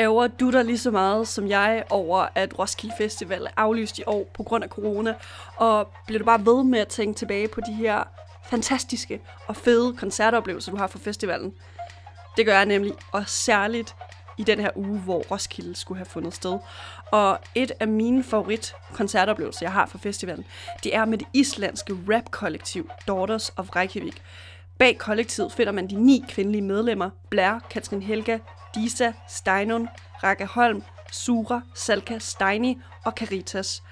Ærger du dig lige så meget som jeg over, at Roskilde Festival er aflyst i år på grund af corona? Og bliver du bare ved med at tænke tilbage på de her fantastiske og fede koncertoplevelser, du har fra festivalen? Det gør jeg nemlig, og særligt i den her uge, hvor Roskilde skulle have fundet sted. Og et af mine favorit koncertoplevelser, jeg har fra festivalen, det er med det islandske rap-kollektiv Daughters of Reykjavik. Bag kollektivet finder man de ni kvindelige medlemmer, Blair, Katrin Helga, Disa, Steinun, Raka Holm, Sura, Salka, Steini og Caritas.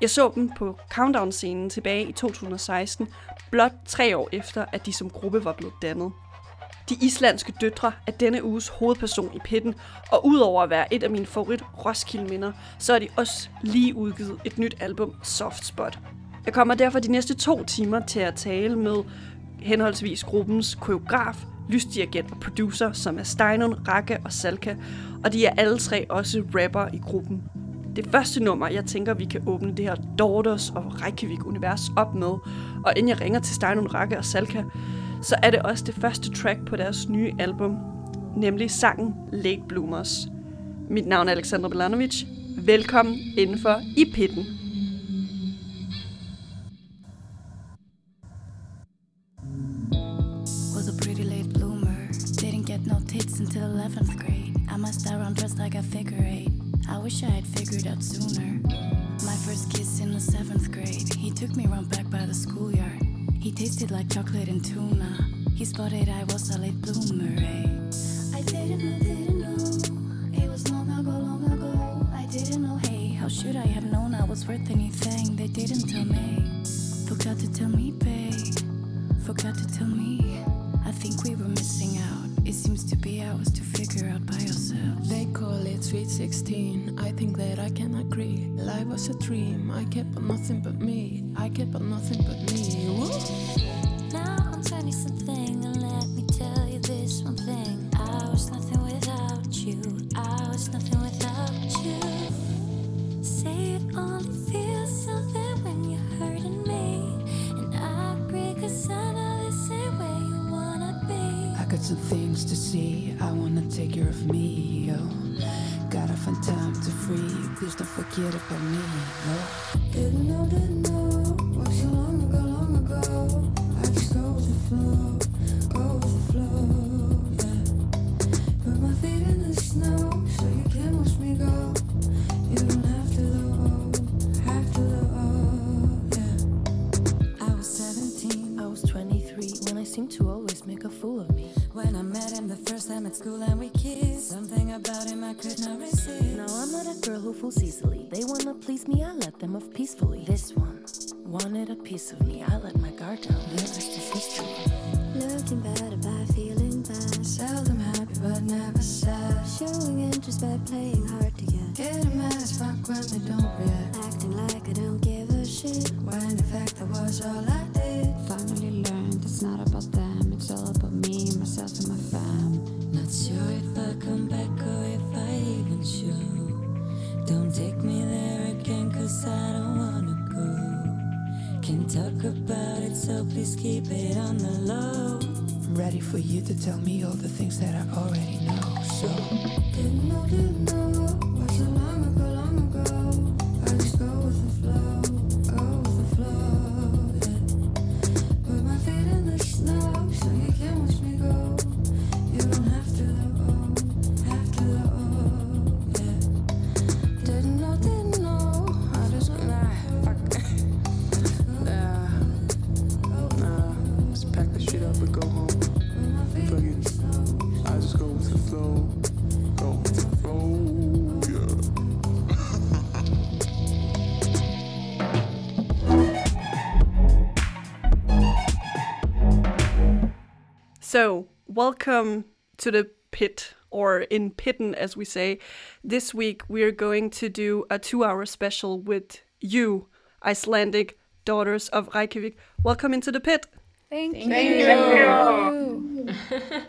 Jeg så dem på Countdown-scenen tilbage i 2016, blot tre år efter, at de som gruppe var blevet dannet. De islandske døtre er denne uges hovedperson i pitten, og udover at være et af mine favorit Roskilde-minder, så er de også lige udgivet et nyt album, Soft Spot. Jeg kommer derfor de næste to timer til at tale med henholdsvis gruppens koreograf, lysdirigent og producer, som er Steinon, Raka og Salka, og de er alle tre også rapper i gruppen. Det første nummer, jeg tænker, vi kan åbne det her Daughters og Reykjavik-univers op med, og inden jeg ringer til Steinon, Raka og Salka, så er det også det første track på deres nye album, nemlig sangen Late Bloomers. Mit navn er Alexander Belanovic. Velkommen indenfor i pitten. Until 11th grade. I must have run dressed like a figure eight. I wish I had figured out sooner. My first kiss in the seventh grade. He took me round back by the schoolyard. He tasted like chocolate and tuna. He spotted I was a late bloomer. Eh? I didn't know, didn't know. It was long ago, long ago. I didn't know. Hey, how should I have known I was worth anything? They didn't tell me. Forgot to tell me, babe. Forgot to tell me. I think we were missing out. It seems to be ours to figure out by ourselves. They call it sweet 16. I think that I can agree. Life was a dream. I kept on nothing but me. I kept on nothing but me. Woo! Got some things to see. I wanna take care of me, yo. Gotta find time to free. Please don't forget about me, yo. Didn't know, didn't know. Was so long ago, long ago. I just go with the flow. Go with welcome to the pit, or in pitten as we say. This week we are going to do a two hour special with you, Icelandic Daughters of Reykjavik. Welcome into the pit. Thank, you.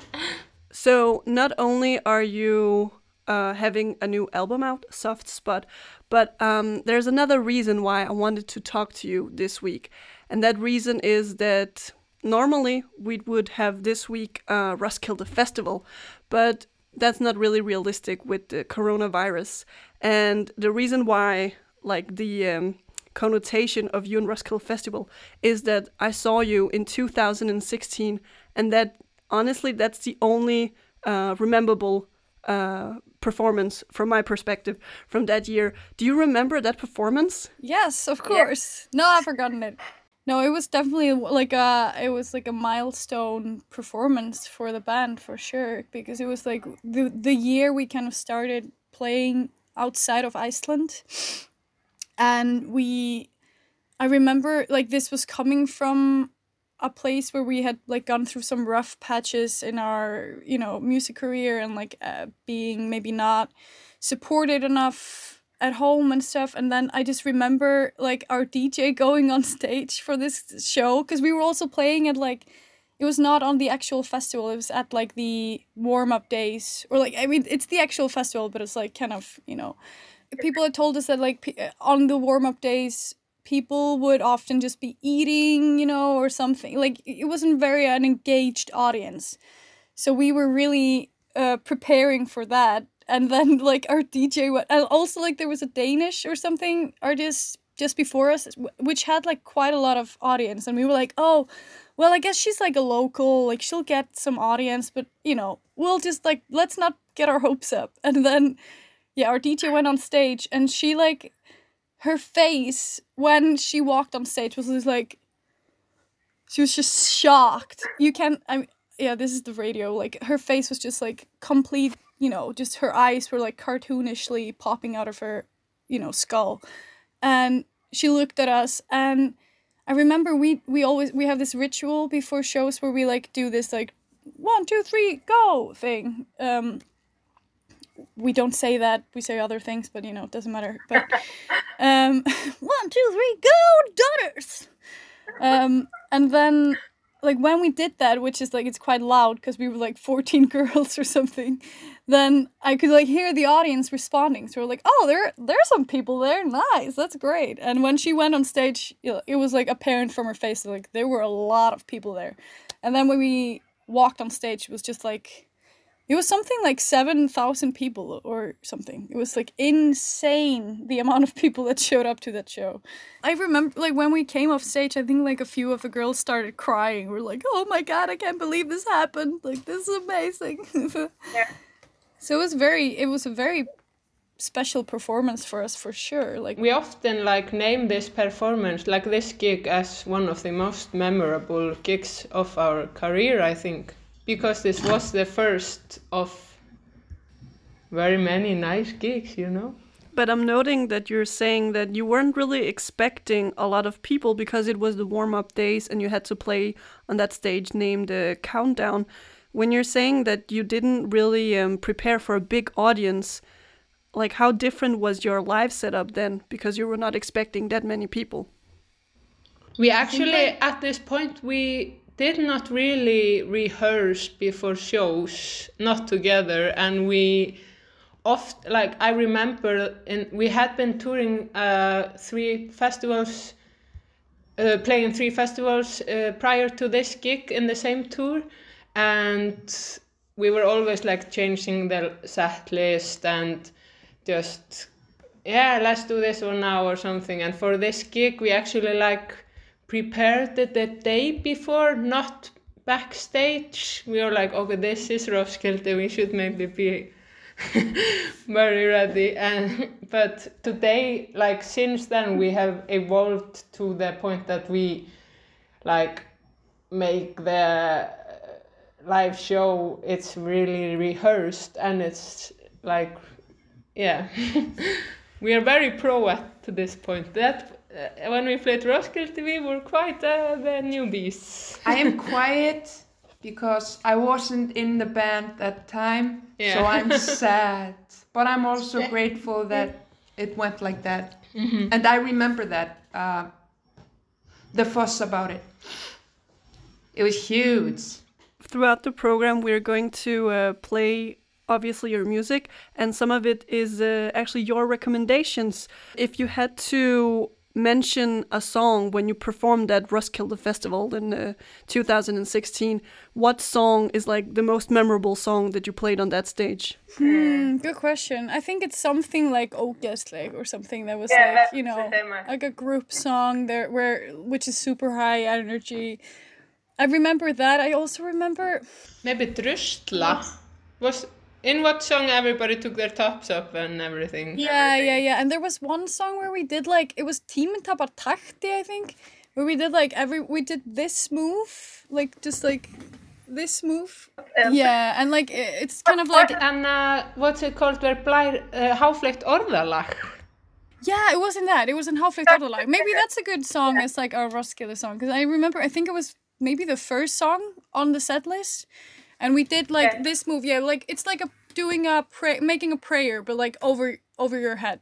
So, not only are you uh, having a new album out, Soft Spot, but um, there's another reason why I wanted to talk to you this week. And that reason is that normally we would have this week uh, Roskilde Festival, but that's not really realistic with the coronavirus. And the reason why, like the um, connotation of you and Roskilde Festival, is that I saw you in 2016, and that honestly, that's the only uh, rememberable uh, performance from my perspective from that year. Do you remember that performance? Yes, of course. No, I've forgotten it. No, it was definitely like a it was like a milestone performance for the band for sure because it was like the the year we kind of started playing outside of Iceland. And we I remember like this was coming from a place where we had like gone through some rough patches in our, you know, music career and like uh, being maybe not supported enough at home and stuff and then i just remember like our dj going on stage for this show because we were also playing at like it was not on the actual festival it was at like the warm-up days or like i mean it's the actual festival but it's like kind of you know. People had told us that like on the warm-up days people would often just be eating you know or something like it wasn't very an engaged audience. So we were really uh, preparing for that and then like our dj went and also like there was a danish or something artist just before us which had like quite a lot of audience and we were like oh well i guess she's like a local like she'll get some audience but you know we'll just like let's not get our hopes up. And then yeah our dj went on stage and she like her face when she walked on stage was just like she was just shocked. You can i mean yeah this is the radio like her face was just like complete you know just her eyes were like cartoonishly popping out of her you know skull. And she looked at us and i remember we we always we have this ritual before shows where we like do this like one two three go thing. Um we don't say that we say other things but you know it doesn't matter. But um one two three go daughters! Um and then like when we did that which is like it's quite loud because we were like 14 girls or something then i could like hear the audience responding. So we're like oh there there are some people there. Nice. That's great. And when she went on stage it was like apparent from her face like there were a lot of people there. And then when we walked on stage it was just like it was something like 7,000 people or something. It was like insane the amount of people that showed up to that show. I remember like when we came off stage, I think like a few of the girls started crying. We're like, "Oh my god, I can't believe this happened. Like this is amazing." Yeah. So it was very it was a very special performance for us for sure. Like We often like name this performance, like this gig, as one of the most memorable gigs of our career, I think, because this was the first of very many nice gigs, you know. But I'm noting that you're saying that you weren't really expecting a lot of people because it was the warm up days and you had to play on that stage named uh, Countdown. When you're saying that you didn't really um, prepare for a big audience, like how different was your live setup then? Because you were not expecting that many people. We actually, at this point, we did not really rehearse before shows, not together, and we oft like I remember, in we had been touring uh, three festivals, uh, playing three festivals uh, prior to this gig in the same tour, and we were always like changing the set list and just yeah let's do this one now or something. And for this gig we actually like prepared it the day before not backstage. We were like okay this is Roskilde we should maybe be very ready. And but today like since then we have evolved to the point that we like make the uh, live show. It's really rehearsed and it's like yeah. We are very pro at this point. That uh, when we played Roskilde TV, we were quite uh, the newbies I am quiet because I wasn't in the band that time, so I'm sad. But I'm also grateful that it went like that, and I remember that uh, the fuss about it. It was huge. Throughout the program, we're going to uh, play obviously your music, and some of it is uh, actually your recommendations. If you had to mention a song when you performed at Roskilde Festival in uh, 2016. What song is like the most memorable song that you played on that stage? Hmm, good question. I think it's something like Åkesleg or something that was Yeah, like you know the same one. like a group song there where which is super high energy. I remember that. I also remember Maybe Drusla was in what song everybody took their tops up and everything. Yeah, yeah, yeah. And there was one song where we did like it was Team Tabatahti, I think, where we did like every we did this move, like just like this move. Yeah, and like i- it's kind of like and uh, what's it called? Where blær uh, háfleygt orðalag. Yeah, it wasn't that. It was in Háfleygt orðalag. Maybe that's a good song as like a Roskilde song because I remember I think it was maybe the first song on the set list, and we did like this move. Yeah, like it's like a doing a pray, making a prayer, but like over over your head,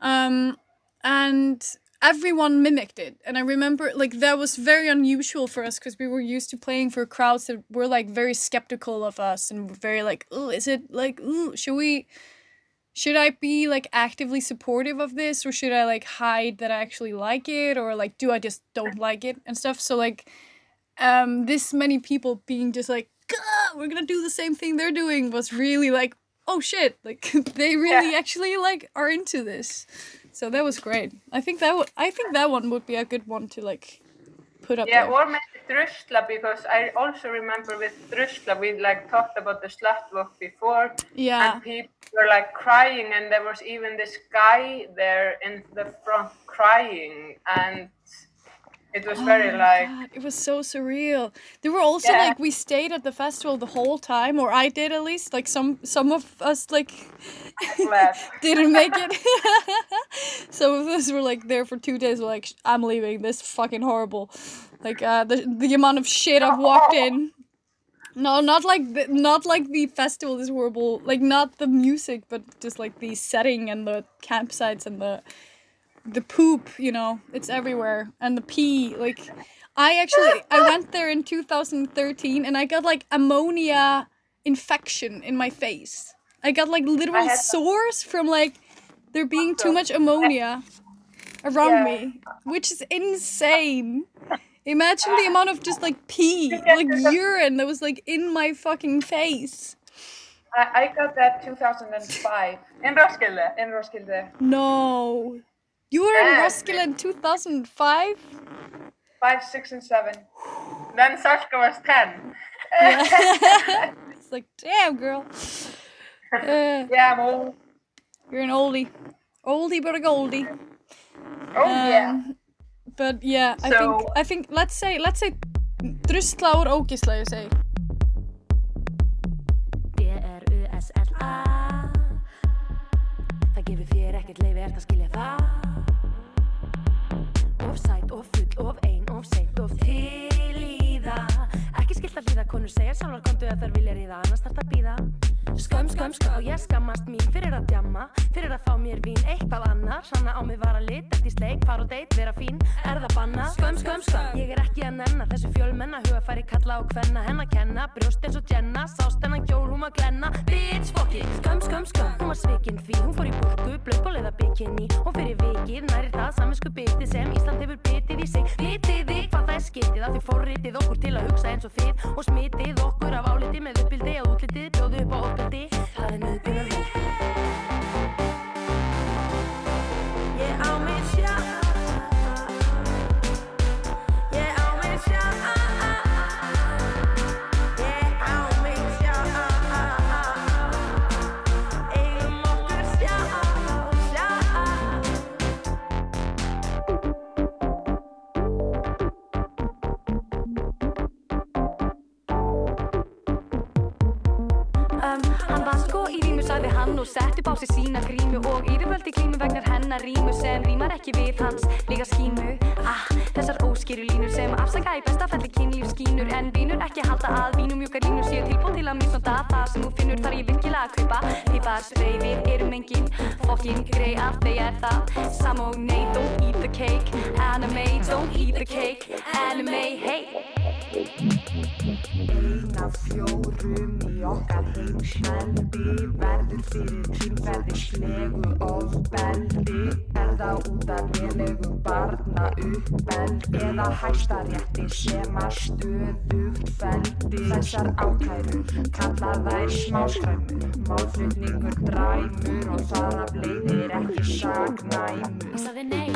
um, and everyone mimicked it. And I remember like that was very unusual for us because we were used to playing for crowds that were like very skeptical of us and very like, oh, is it like, ooh, should we? should I be like actively supportive of this or should I like hide that I actually like it or like do I just don't like it and stuff so like um this many people being just like "Gah, we're gonna do the same thing they're doing was really like oh shit like they really actually like are into this so that was great I think that would I think that one would be a good one to like put up Yeah, there or maybe Drusla because I also remember with Drusla we like talked about the slut walk before. Yeah. And people were like crying and there was even this guy there in the front crying and it was very Oh my like God, it was so surreal. There were also Yeah. like we stayed at the festival the whole time, or I did at least. Like some some of us like didn't make it. some of us were like there for two days. We're like, I'm leaving. This fucking horrible. Like uh, the the amount of shit I've walked in. No, not like the, not like the festival is horrible. Like not the music, but just like the setting and the campsites and the the poop, you know, it's everywhere. And the pee, like I actually I went there in 2013 and I got like ammonia infection in my face. I got like literal sores from like there being too much ammonia around Yeah. me, which is insane. Imagine the amount of just like pee, like urine that was like in my fucking face. I, I got that 2005 in Roskilde. in Roskilde. No. You were in Yeah. Roskilde in 2005? Five, six, and seven. Then Sashka was 10. it's like, damn, girl. Uh, Yeah, I'm old. you're an oldie. Oldie but a goldie. Oh, yeah. Um, But yeah, I So- think I think let's say let's say drusla úr ógisla ég segi. D-R-U-S-L-A Það gefur þér ekkert leifi ert að skilja það Of sæt, of full, of ein, of seint, of til í það. Ekki skilt að hlýða, konur segja sjálfar komdu að þær vilja ríða, annars þarf að býða Skömm, skömm, skömm og ég skammast mín fyrir að djamma Fyrir að fá mér vín, eitthvað annar Sanna á mig var að lit, eftir sleik, fara og deit, vera fín Er það banna? Skömm, skömm, skömm Ég er ekki að nenna þessu fjölmenna Hugafæri kalla og kvenna, henn að kenna Brjóst eins og Jenna, sást hennan kjól, hún var glenna. Bitch, fokki, skömm, skömm, skömm Hún var svikin því, hún fór í búrku, blöð og leiða bikini. Hún fyrir vikið, næri það saminsku biti sem Ísland hefur bitið í sig. Vitið þig hvað það er skitið að þið forritið okkur til að hugsa eins og þið. Og smitið okkur af áliti með uppbildi að útlitið bjóðu upp á ofbeldi. Það er nöðbyrðar sagði hann og sett upp á sig sína grímu og yfirvöldi glímu vegnar hennar rýmu sem rýmar ekki við hans líka skímu. Ah, þessar óskýru línur sem afsaka í besta felli kynlífskínur en vínur ekki halda að vínum mjúkar línur séu tilbúin til að misnota það sem þú finnur þar ég virkilega að kaupa. Pipar spray við erum engin fokkin grei að þeir er það. Sam og nei, don't eat the cake. Anime, don't eat the cake. Anime, hey Eina af fjórum í okkar heimsveldi verður fyrir kynferðislegu ofbeldi. Er það út af lélegu barna uppbeld eða hæstarétti sem að stöðugt feldi þessar ákærur kalla þær smáskræmur málflutningur dræmur og það af leiðir ekki saknæmur. Ég sagði nei,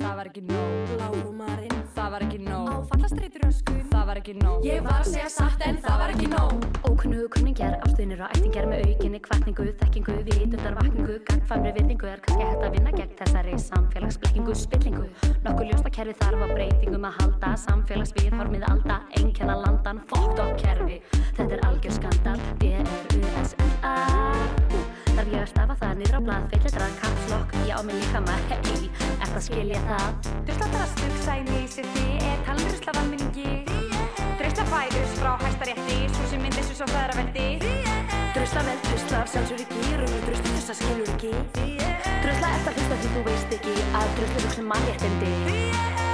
það var ekki nóg. Lárumarinn Það var ekki nóg Áfallastreitur öskun Það var ekki nóg Ég var að segja satt en það var ekki nóg Ókunnugu kunningjar, ástvinir og ættingjar með aukinni kvartningu, þekkingu, vitundar vakningu, gagfamri vitningu er kannski hægt að vinna gegn þessari samfélagsblekkingu, spillingu. Nokkuð ljósta kerfi þarf að breytingum að halda, samfélagsviðhormið alda, einkenna landan, fokkt á kerfi. Þetta er algjör skandal, D-R-U-S-L-A. Þarf ég að stafa það niður á blað, feilletra, kapslokk, já mig líka maður, hei, ert að skilja það? Druslatara stugsa í nýsirti er talnurusla valminningi Drusla færus frá hæstarétti svo sem myndi svo svo feðraveldi Drusla vel, drusla af sjálfsöryggi, raunum drusla þess að skilur ekki. Drusla eftir að hlusta því þú veist ekki að drusla hugsa mannréttindi.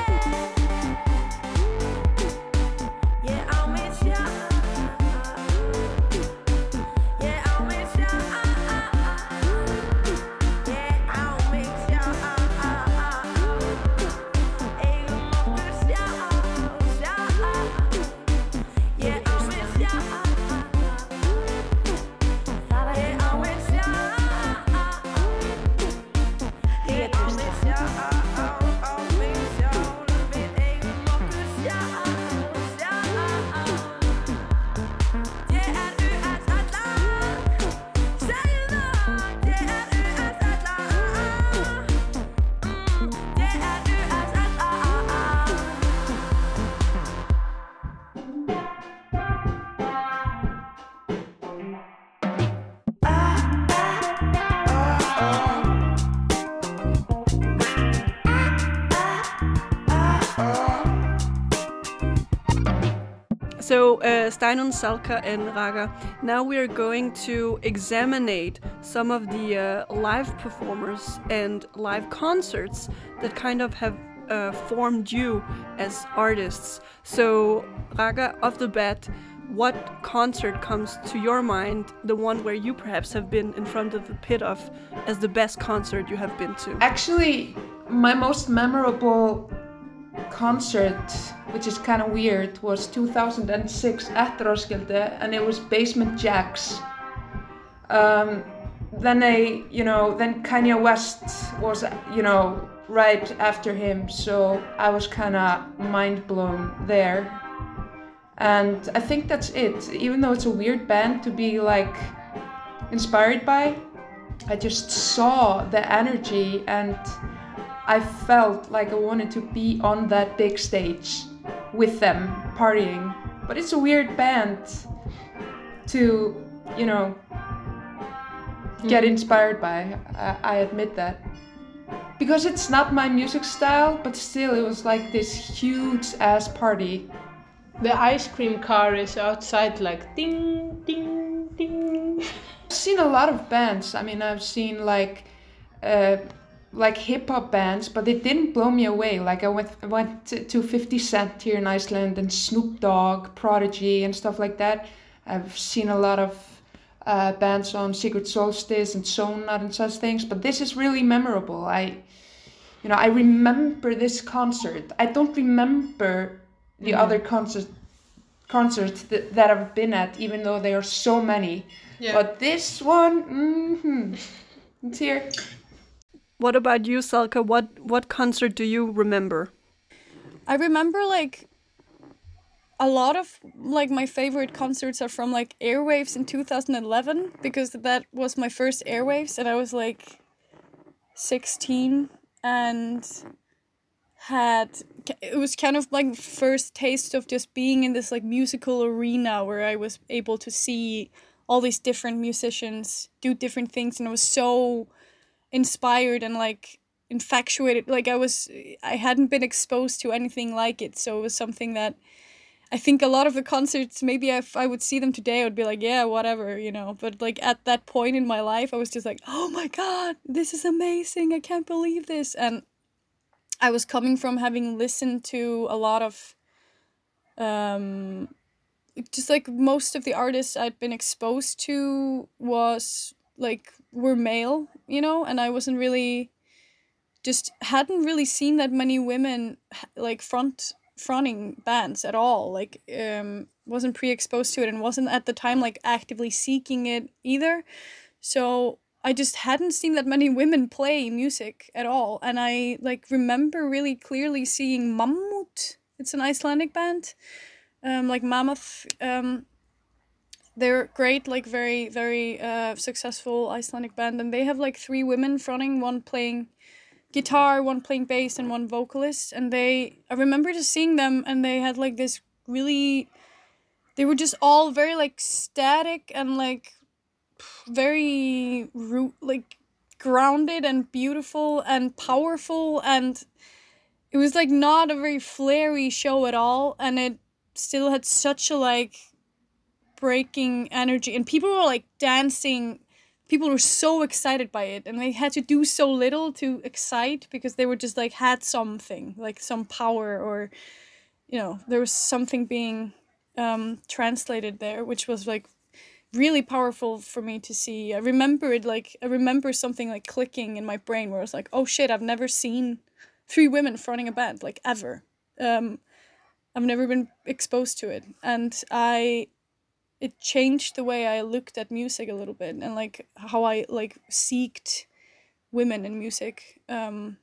Uh, Steinun, Salka, and Raga, now we are going to examine some of the uh, live performers and live concerts that kind of have uh, formed you as artists. So, Raga, off the bat, what concert comes to your mind, the one where you perhaps have been in front of the pit of, as the best concert you have been to? Actually, my most memorable concert, which is kind of weird, was 2006 at Roskilde, and it was Basement Jaxx. Um, then they, you know, then Kanye West was, you know, right after him, so I was kind of mind blown there. And I think that's it. Even though it's a weird band to be like inspired by, I just saw the energy and I felt like I wanted to be on that big stage with them partying. But it's a weird band to, you know, get inspired by. I, I admit that. Because it's not my music style, but still, it was like this huge ass party. The ice cream car is outside, like ding, ding, ding. I've seen a lot of bands. I mean, I've seen like, uh, like hip hop bands, but it didn't blow me away. Like I went went to, to 50 Cent here in Iceland and Snoop Dogg, Prodigy, and stuff like that. I've seen a lot of uh, bands on Secret Solstice and Sonar and such things, but this is really memorable. I, you know, I remember this concert. I don't remember the Mhm. other concert concerts that, that I've been at, even though there are so many. Yeah. But this one, mm-hmm, it's here. What about you, Salka? What what concert do you remember? I remember like a lot of like my favorite concerts are from like Airwaves in 2011 because that was my first Airwaves and I was like 16 and had it was kind of like first taste of just being in this like musical arena where I was able to see all these different musicians do different things and I was so inspired and like infatuated like i was i hadn't been exposed to anything like it so it was something that i think a lot of the concerts maybe if i would see them today i would be like yeah whatever you know but like at that point in my life i was just like oh my god this is amazing i can't believe this and i was coming from having listened to a lot of um just like most of the artists I'd been exposed to was like were male, you know, and I wasn't really just hadn't really seen that many women like front fronting bands at all. Like um wasn't pre-exposed to it and wasn't at the time like actively seeking it either. So I just hadn't seen that many women play music at all. And I like remember really clearly seeing Mammut. It's an Icelandic band. Um like Mammoth um they're great, like very, very uh, successful Icelandic band, and they have like three women fronting, one playing guitar, one playing bass, and one vocalist. And they, I remember just seeing them, and they had like this really, they were just all very like static and like very root, like grounded and beautiful and powerful, and it was like not a very flary show at all, and it still had such a like breaking energy and people were like dancing. People were so excited by it and they had to do so little to excite because they were just like had something like some power or you know there was something being um translated there which was like really powerful for me to see. I remember it like i remember something like clicking in my brain where i was like oh shit i've never seen three women fronting a band like ever. Um i've never been exposed to it and i it changed the way I looked at music a little bit and like how I like seeked women in music. Um,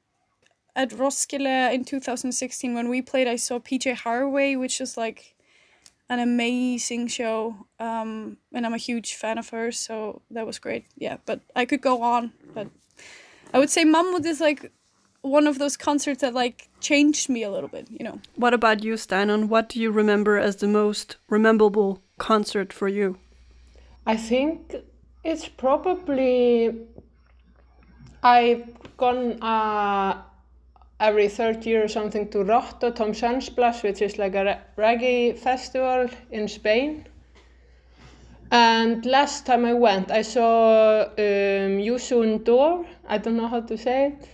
at Roskilde in 2016 when we played, I saw PJ Harvey, which is like an amazing show. Um, and I'm a huge fan of hers, so that was great. Yeah, but I could go on, but I would say Mammut is like one of those concerts that like changed me a little bit, you know. What about you, Steinon? What do you remember as the most rememberable concert for you? I think it's probably I've gone uh, every third year or something to Rototom which is like a reggae festival in Spain. And last time I went, I saw um, Youssou N'Dour. I don't know how to say it.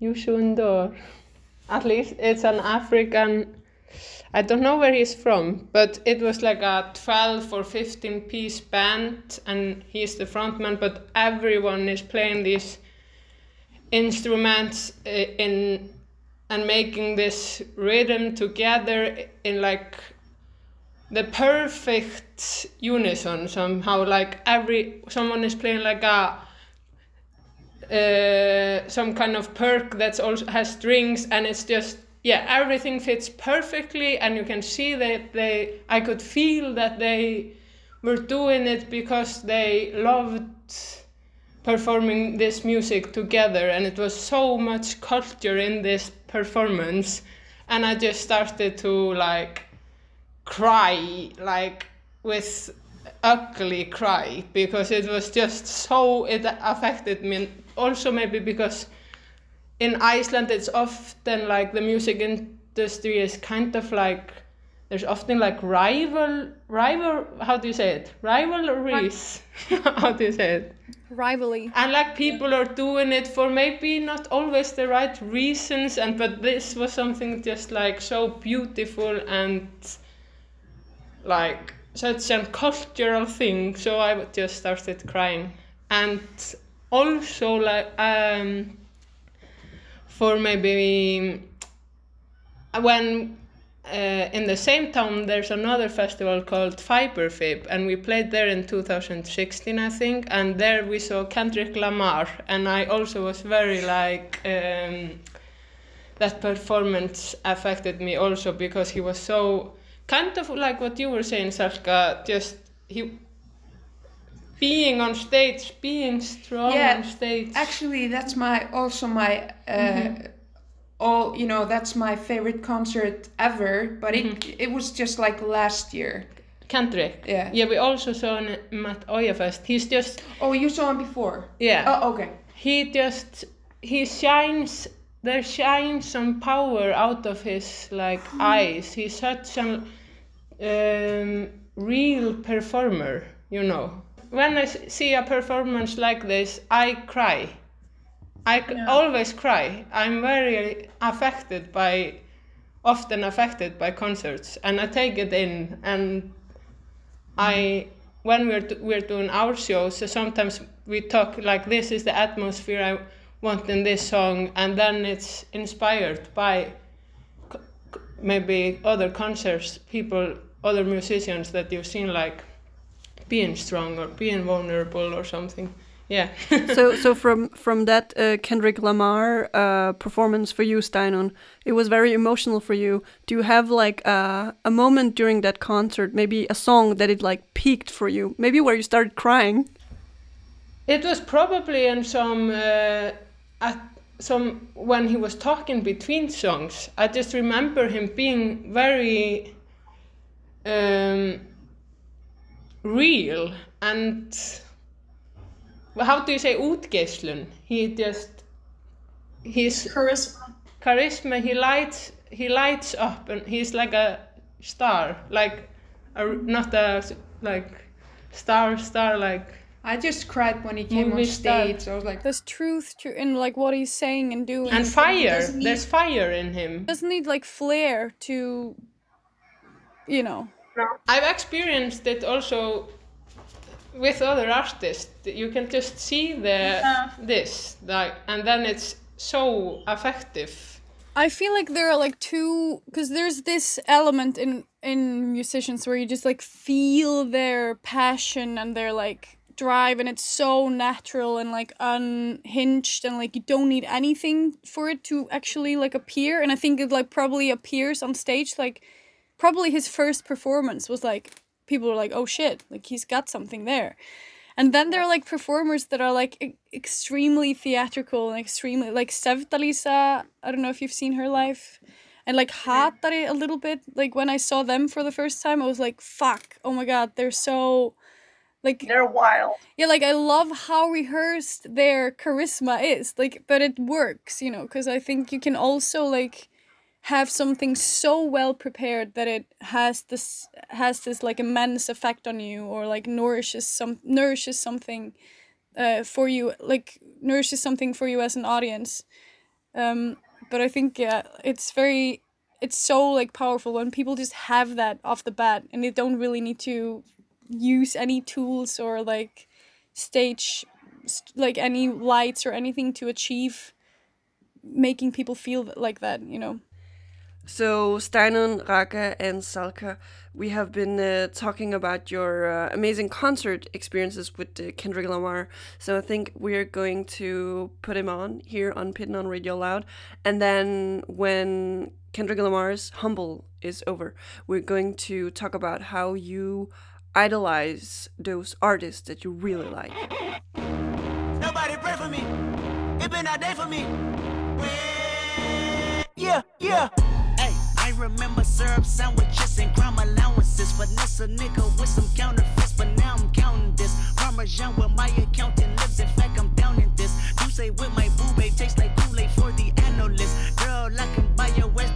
Youssou N'Dour. At least it's an African I don't know where he's from, but it was like a 12 or 15 piece band, and he's the frontman, but everyone is playing these instruments uh, in and making this rhythm together in like the perfect unison somehow like every someone is playing like a uh, some kind of perk that's also has strings and it's just yeah everything fits perfectly and you can see that they i could feel that they were doing it because they loved performing this music together and it was so much culture in this performance and i just started to like cry like with ugly cry because it was just so it affected me also maybe because in Iceland it's often like the music industry is kind of like there's often like rival rival how do you say it? Rivalries. How do you say it? Rivalry. And like people are doing it for maybe not always the right reasons and but this was something just like so beautiful and like such a cultural thing so i just started crying. And also like um for maybe when uh, in the same town there's another festival called Fiberfib and we played there in 2016 I think and there we saw Kendrick Lamar and I also was very like um, that performance affected me also because he was so kind of like what you were saying Salka just he being on stage being strong Yeah, on stage Actually, that's my also my uh, Mhm. all you know. That's my favorite concert ever. But it it was just like last year. Kendrick Yeah. yeah we also saw Matt at Oyafest he's just Oh, you saw him before. Yeah. Oh, okay. He just he shines there shines some power out of his like eyes. He's such a um, real performer, you know. When I see a performance like this, I cry. I c- always cry. I'm very affected by, often affected by concerts, and I take it in. And I when we're we're doing our shows, so sometimes we talk like this is the atmosphere I want in this song, and then it's inspired by maybe other concerts, people, other musicians that you've seen like being strong or being vulnerable or something. Yeah. so so from from that uh, Kendrick Lamar uh, performance for you, Steinon, it was very emotional for you. Do you have like a a moment during that concert, maybe a song that it like peaked for you, maybe where you started crying? It was probably in some uh, at some when he was talking between songs. I just remember him being very um, real and how do you say útgeislun? He just he's charisma. Charisma. He lights he lights up and he's like a star, like a not a like star star like. I just cried when he came Movie on star. stage. I was like, There's truth to in like what he's saying and doing. And fire. doesn't There's fire in him. doesn't need like flair to, you know. I've experienced it also with other artists. You can just see the this like, and then it's so effective. I feel like there are like two because there's this element in in musicians where you just like feel their passion and their like drive and it's so natural and like unhinged and like you don't need anything for it to actually like appear and I think it like probably appears on stage like probably his first performance was like people were like oh shit like he's got something there and then there are like performers that are like e- extremely theatrical and extremely like Sevdalisa. I don't know if you've seen her live. And like Hatari a little bit. Like when I saw them for the first time, I was like, fuck, oh my god, they're so like They're wild. yeah, like I love how rehearsed their charisma is. Like, but it works, you know, because I think you can also like have something so well prepared that it has this has this like immense effect on you, or like nourishes some nourishes something uh, for you, like nourishes something for you as an audience. Um, but I think yeah, it's very it's so like powerful when people just have that off the bat and they don't really need to use any tools or like stage st- like any lights or anything to achieve making people feel like that you know So, Steinon, Raka, and Salka, we have been uh, talking about your uh, amazing concert experiences with uh, Kendrick Lamar. So, I think we're going to put him on here on Pitten on Radio Loud. And then, when Kendrick Lamar's Humble is over, we're going to talk about how you idolize those artists that you really like. Nobody pray for me. It been a day for me. Yeah, yeah. Remember syrup sandwiches and crime allowances. Finesse a nigga with some counterfeits, but now I'm counting this. Parmesan with my accountant lives. In fact, I'm down in this. You say with my boo babe tastes like Kool-Aid for the analyst. Girl, I can buy your Westie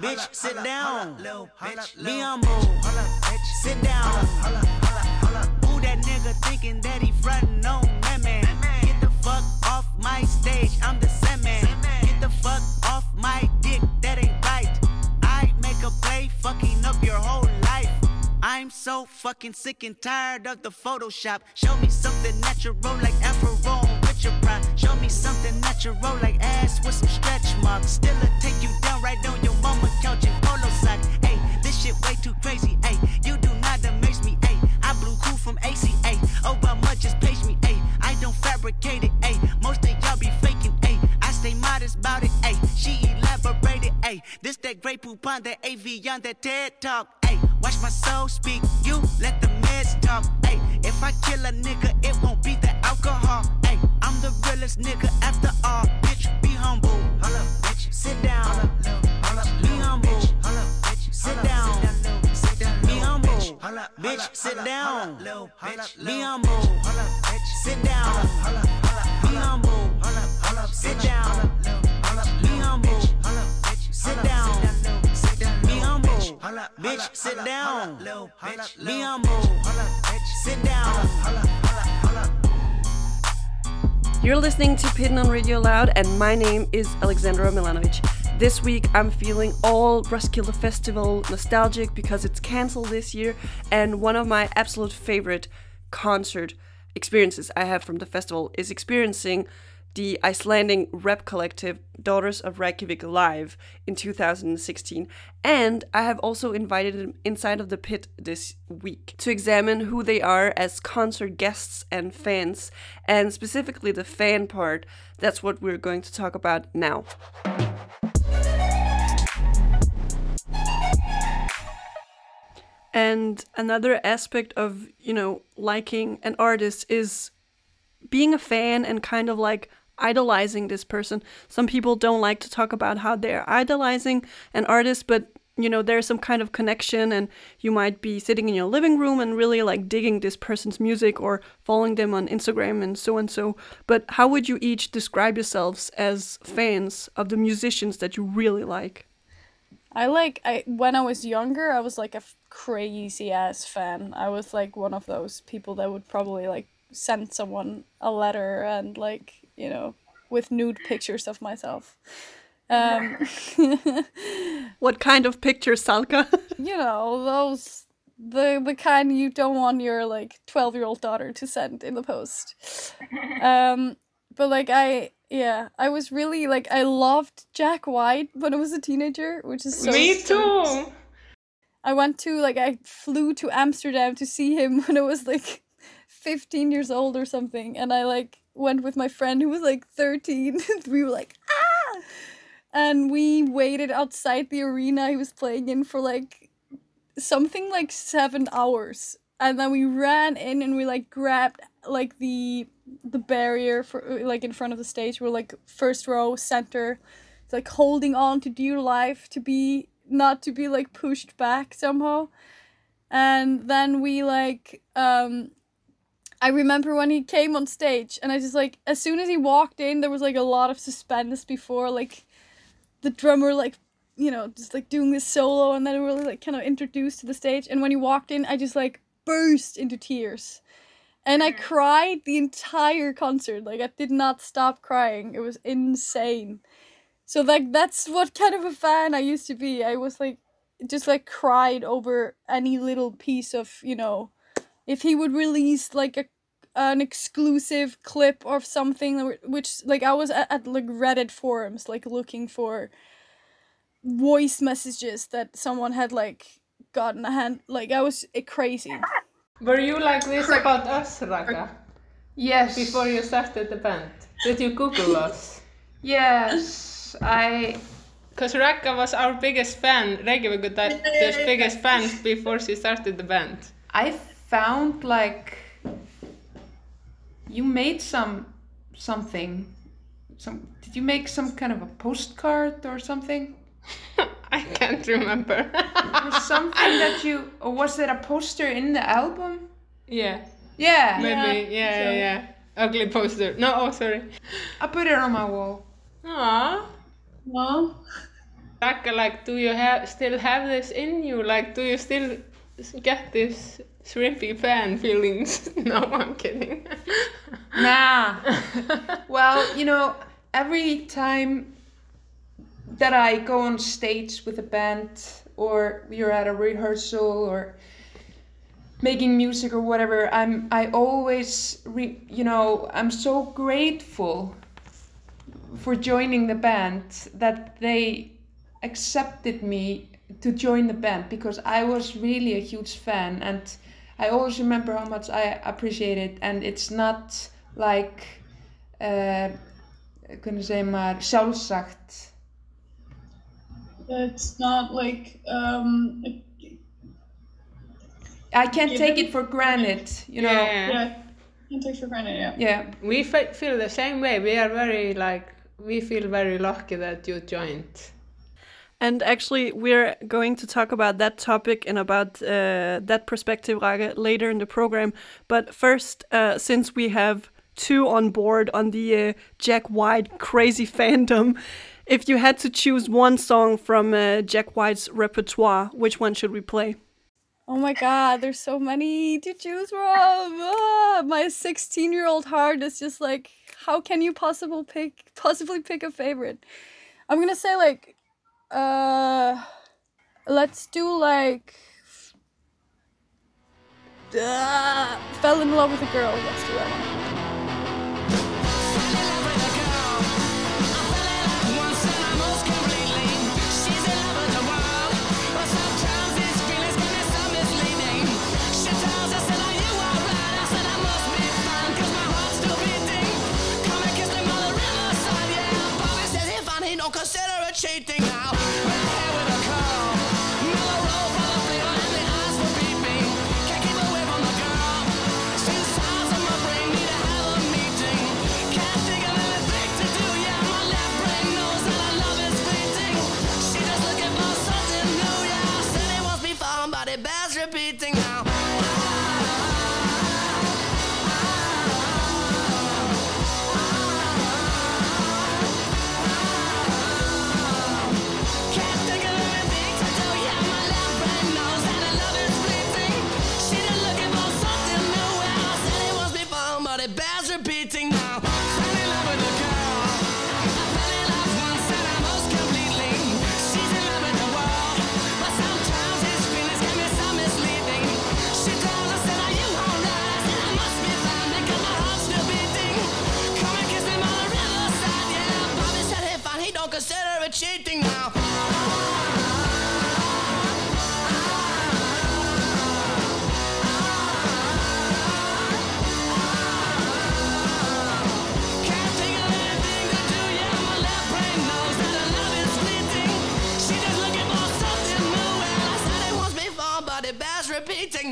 Bitch, sit down. Bitch, be humble. Bitch, sit down. Who that nigga thinking that he frontin' on that man? Get the fuck off my stage, I'm the Sandman. Get the fuck off my dick, that ain't right. I make a play, fucking up your whole life. I'm so fucking sick and tired of the Photoshop. Show me something natural like Afro Show me something natural like ass with some stretch marks. Still a take you down right on your mama couch in polo sock. Hey, this shit way too crazy. Hey, you do not amaze me. Hey, I blew cool from ACA. Oh, but much just pace me. Hey, I don't fabricate it. Hey, most of y'all be faking. Hey, I stay modest about it. Hey, she elaborated. Hey, this that great poupon, that Evian that TED talk. Hey, watch my soul speak. You let the meds talk. Hey, if I kill a nigga, it won't be the alcohol. Hey, I'm the realest nigga after all. Bitch, be humble. Bitch. Sit down. Be humble. Sit down. Be humble. Bitch, sit down. Be humble. Sit down. Be humble. Sit down. Be humble. Sit down. Be humble. Bitch, sit down. Be humble. Sit down. You're listening to Pitten on Radio Loud, and my name is Alexandra Milanovic. This week, I'm feeling all Roskilde Festival nostalgic because it's cancelled this year, and one of my absolute favorite concert experiences I have from the festival is experiencing the Icelandic rap collective Daughters of Reykjavik live in 2016. And I have also invited them inside of the pit this week to examine who they are as concert guests and fans, and specifically the fan part. That's what we're going to talk about now. And another aspect of, you know, liking an artist is being a fan and kind of like idolizing this person. Some people don't like to talk about how they're idolizing an artist, but you know, there's some kind of connection and you might be sitting in your living room and really like digging this person's music or following them on Instagram and so and so. But how would you each describe yourselves as fans of the musicians that you really like? I like I when I was younger, I was like a crazy ass fan. I was like one of those people that would probably like send someone a letter and like you know with nude pictures of myself. Um, What kind of pictures, Salka? you know those the the kind you don't want your like twelve year old daughter to send in the post. Um, but like I yeah I was really like I loved Jack White when I was a teenager, which is so Me strange. too. I went to like I flew to Amsterdam to see him when I was like 15 years old or something and I like went with my friend who was like 13 we were like ah! And we waited outside the arena he was playing in for like something like 7 hours. And then we ran in and we like grabbed like the the barrier for like in front of the stage. We're like first row center like holding on to dear life to be not to be like pushed back somehow. And then we like um I remember when he came on stage and I just like as soon as he walked in there was like a lot of suspense before like the drummer like you know just like doing this solo and then we were like kind of introduced to the stage. And when he walked in I just like burst into tears. And I mm. cried the entire concert. Like I did not stop crying. It was insane. So like that's what kind of a fan I used to be. I was like just like cried over any little piece of you know if he would release like a an exclusive clip or something which like I was at, at like Reddit forums like looking for voice messages that someone had like gotten a hand like I was uh, crazy. Were you like this about us, Raka? Yes. Before you started the band? Did you Google us? Yes, I. Because Raka was our biggest fan, Reykjavík Daughters' biggest fan before she started the band. I found like you made some something. Some did you make some kind of a postcard or something? I can't remember. Or something that you or was it a poster in the album? Yeah. Yeah. Maybe, yeah, yeah, So, yeah. Ugly poster. No, oh, sorry. I put it on my wall. Aww. No. Raka, like, do you have still have this in you? Like, do you still get this shrimpy fan feelings? no, I'm kidding. Nah. well, you know, every time that I go on stage with a band or you're at a rehearsal or making music or whatever, I'm I always re, you know, I'm so grateful for joining the band that they accepted me to join the band because I was really a huge fan and I always remember how much I appreciate it and it's not like uh, hvernig segir maður sjálfsagt It's not like um. It, I can't take Given- it for granted, you know. Yeah. yeah, you take for granted. Yeah. Yeah. We fe- feel the same way. We are very like we feel very lucky that you joined. And actually, we're going to talk about that topic and about uh, that perspective, later in the program. But first, uh, since we have two on board on the uh, Jack White crazy fandom, if you had to choose one song from uh, Jack White's repertoire, which one should we play? Oh my god, there's so many to choose from. Ah, my 16 year old heart is just like, how can you possible pick possibly pick a favorite? I'm gonna say like, uh, let's do like, uh, fell in love with a girl. Let's do that. Consider cheating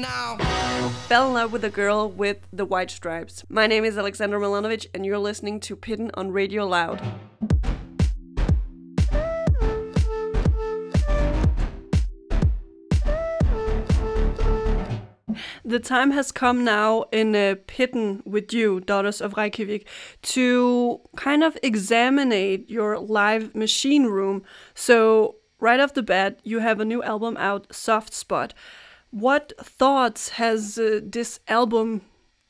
now. Fell in love with a girl with the white stripes. My name is Alexander Milanovic, and you're listening to Pitten on Radio Loud. The time has come now in uh, Pitten with you, Daughters of Reykjavik, to kind of examine your live machine room. So, right off the bat, you have a new album out, Soft Spot. What thoughts has uh, this album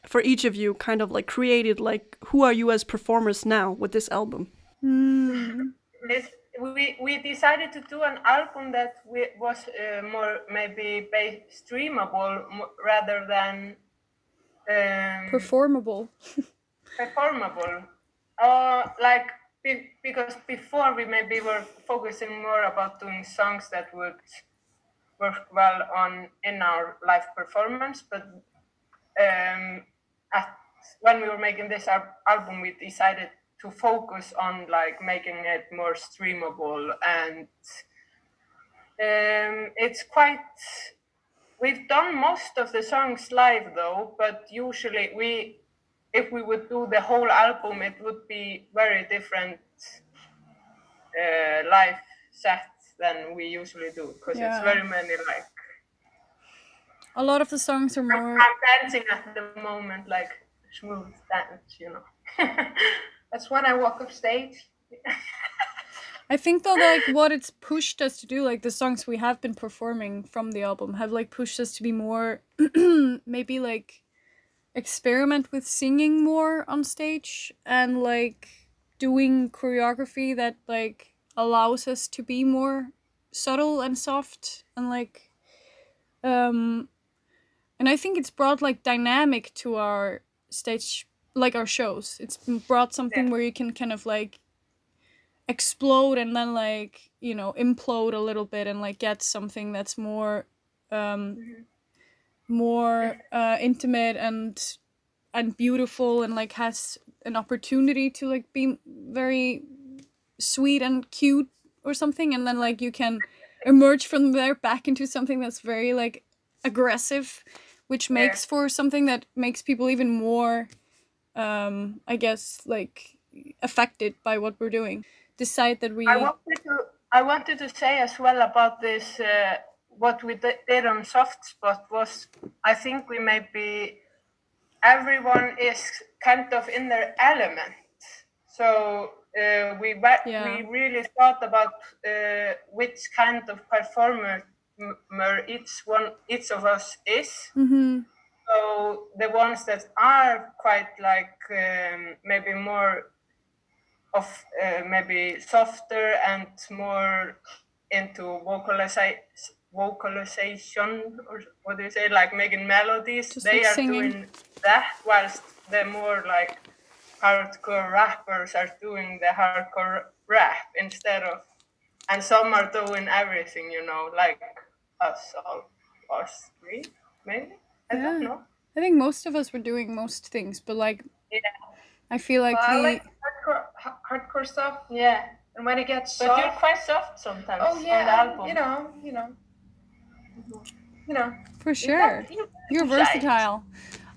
for each of you kind of like created? Like, who are you as performers now with this album? It's, we we decided to do an album that we, was uh, more maybe ba- streamable rather than um, Performable. performable. Uh, like be, because before we maybe were focusing more about doing songs that would work well on in our live performance, but um, at, when we were making this al- album, we decided to focus on like making it more streamable and um, it's quite we've done most of the songs live though but usually we if we would do the whole album it would be very different uh, live sets than we usually do because Yeah. it's very many like A lot of the songs are more. I'm dancing at the moment like smooth dance you know that's when I walk off stage I think though, like what it's pushed us to do, like the songs we have been performing from the album, have like pushed us to be more, maybe like experiment with singing more on stage and like doing choreography that like allows us to be more subtle and soft and like, um, and I think it's brought like dynamic to our stage, like our shows. It's brought something where you can kind of like explode and then like you know implode a little bit and like get something that's more um more uh intimate and and beautiful and like has an opportunity to like be very sweet and cute or something and then like you can emerge from there back into something that's very like aggressive which makes for something that makes people even more um i guess like affected by what we're doing decide that we I wanted to I wanted to say as well about this uh, what we did on soft spot was I think we maybe everyone is kind of in their element. So uh, we Yeah. we really thought about uh, which kind of performer each one each of us is. mm-hmm. So the ones that are quite like um, maybe more of uh, maybe softer and more into vocaliza- vocalization or what do you say like making melodies Just they like are singing. doing that whilst the more like hardcore rappers are doing the hardcore rap instead of and some are doing everything you know like us all us three maybe i don't know i think most of us were doing most things but like yeah i feel like But I the like hardcore, hardcore stuff. yeah And when it gets but soft, you're quite soft sometimes oh on the yeah, album you know, you know, you know. For sure. you- You're Right.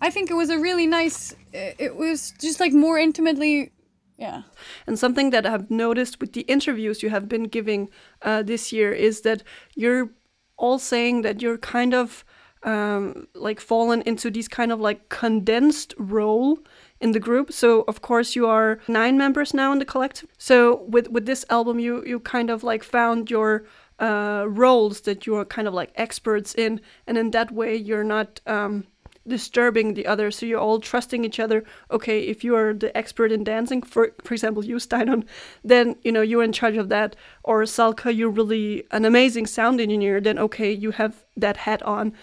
I think it was a really nice. It it was just like more intimately. Yeah. And something that I've noticed with the interviews you have been giving uh, this year is that you're all saying that you're kind of um, like fallen into these kind of like condensed role in the group. So of course you are nine members now in the collective. So with with this album, you you kind of like found your uh, roles that you are kind of like experts in, and in that way you're not. Um, disturbing the other so you're all trusting each other. Okay if you are the expert in dancing for for example you Steinon then you know you're in charge of that. Or Salka you're really an amazing sound engineer then okay you have that hat on.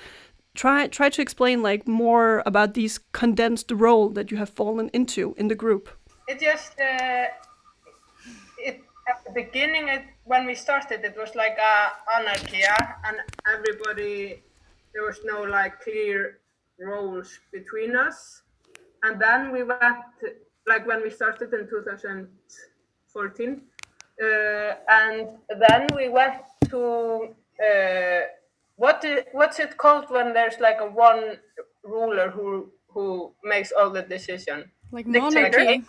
Try try to explain like more about these condensed role that you have fallen into in the group. It just uh, it at the beginning it, when we started it was like a anarchy and everybody there was no like clear roles between us and then we went like when we started in 2014 uh, and then we went to uh, what what's it called when there's like a one ruler who who makes all the decision Like Dictator? monarchy.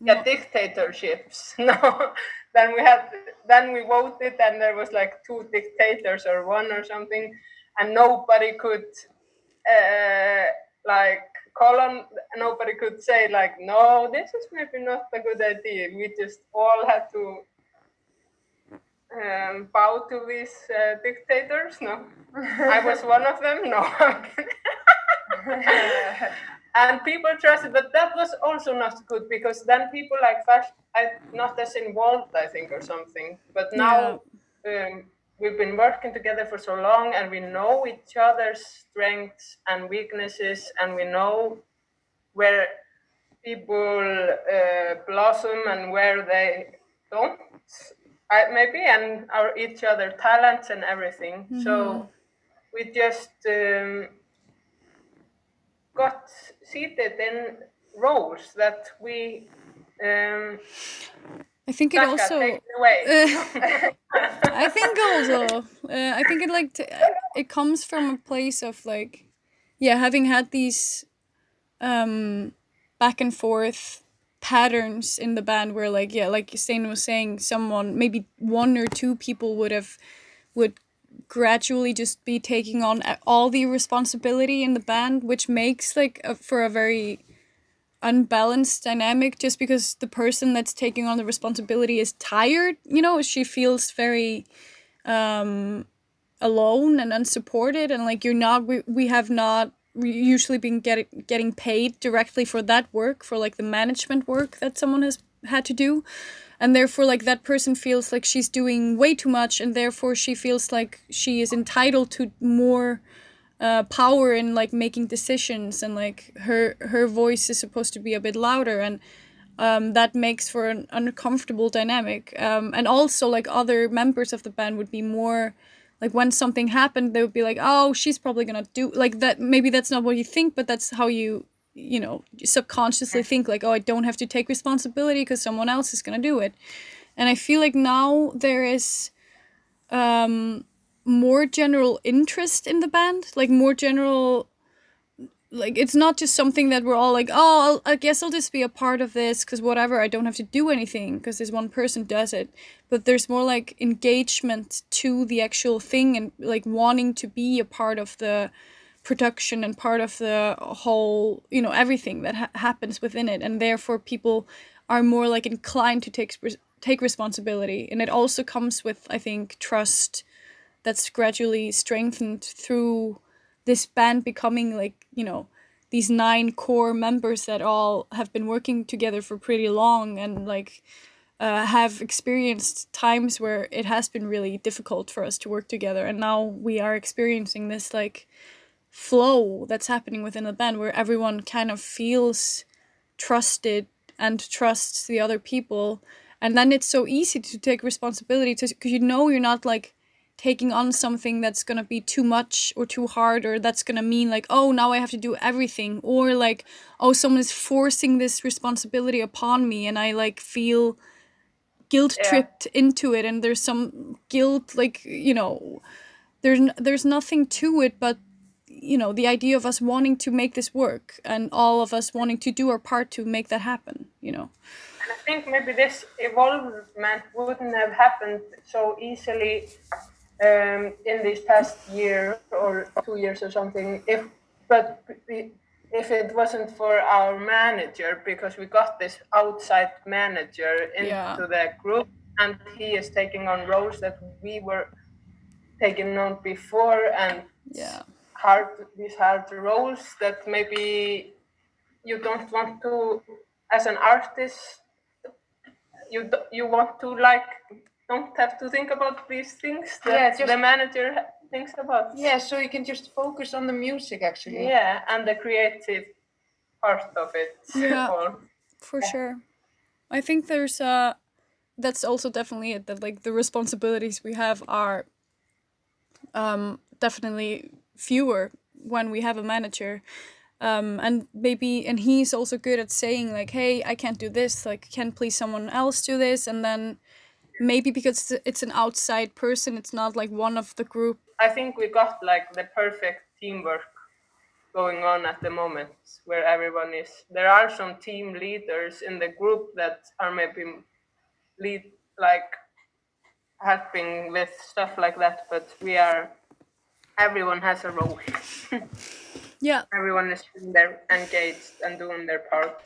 Yeah, dictatorships. No, then we had, then we voted, and there was like two dictators or one or something, and nobody could, uh, like, call on. Nobody could say like, no, this is maybe not a good idea. We just all had to um, bow to these uh, dictators. No, I was one of them. No. And people trusted, but that was also not good because then people like fast, I, not as involved, I think, or something. But now um, we've been working together for so long, and we know each other's strengths and weaknesses, and we know where people uh, blossom and where they don't. I, maybe and our each other talents and everything. Mhm. So we just um, got seated in roles that we um, I think it Sasha, also. it away. I think also. Uh, I think it like t- it comes from a place of like, yeah, having had these, um, back and forth patterns in the band where like yeah, like Stain was saying, someone maybe one or two people would have, would gradually just be taking on all the responsibility in the band, which makes like a, for a very unbalanced dynamic just because the person that's taking on the responsibility is tired you know she feels very um alone and unsupported and like you're not we, we have not usually been getting getting paid directly for that work for like the management work that someone has had to do. And therefore like that person feels like she's doing way too much and therefore she feels like she is entitled to more uh, power in like making decisions and like her her voice is supposed to be a bit louder and um, that makes for an uncomfortable dynamic. Um, and also like other members of the band would be more like when something happened they would be like oh she's probably gonna do like that maybe that's not what you think but that's how you you know subconsciously think like oh i don't have to take responsibility because someone else is gonna do it. And I feel like now there is um, more general interest in the band, like more general. Like it's not just something that we're all like, oh, I'll, I guess I'll just be a part of this because whatever, I don't have to do anything because this one person does it. But there's more like engagement to the actual thing and like wanting to be a part of the production and part of the whole, you know, everything that ha- happens within it, and therefore people are more like inclined to take take responsibility, and it also comes with, I think, trust that's gradually strengthened through this band becoming like you know these nine core members that all have been working together for pretty long and like uh, have experienced times where it has been really difficult for us to work together. And now we are experiencing this like flow that's happening within the band where everyone kind of feels trusted and trusts the other people. And then it's so easy to take responsibility because you know you're not like taking on something that's gonna be too much or too hard or that's gonna mean like oh now i have to do everything. Or like oh someone is forcing this responsibility upon me and i like feel guilt tripped into it and there's some guilt like you know there's n- there's nothing to it but you know the idea of us wanting to make this work and all of us wanting to do our part to make that happen you know? And I think maybe this evolvement wouldn't have happened so easily um, in this past year or two years or something if but we- if it wasn't for our manager because we got this outside manager into Yeah. the group and he is taking on roles that we were taking on before and yeah hard these hard roles that maybe you don't want to as an artist you you want to like don't have to think about these things that Yeah, just- the manager thinks about Yeah, so you can just focus on the music actually. yeah and the creative part of it Yeah. all. for sure i think there's uh that's also definitely it that like the responsibilities we have are um definitely fewer when we have a manager um and maybe and he's also good at saying like hey i can't do this like can please someone else do this and then maybe because it's an outside person it's not like one of the group. I think we got like the perfect teamwork going on at the moment where everyone is there are some team leaders in the group that are maybe lead like helping with stuff like that but we are everyone has a role. Yeah. Everyone is in there engaged and doing their part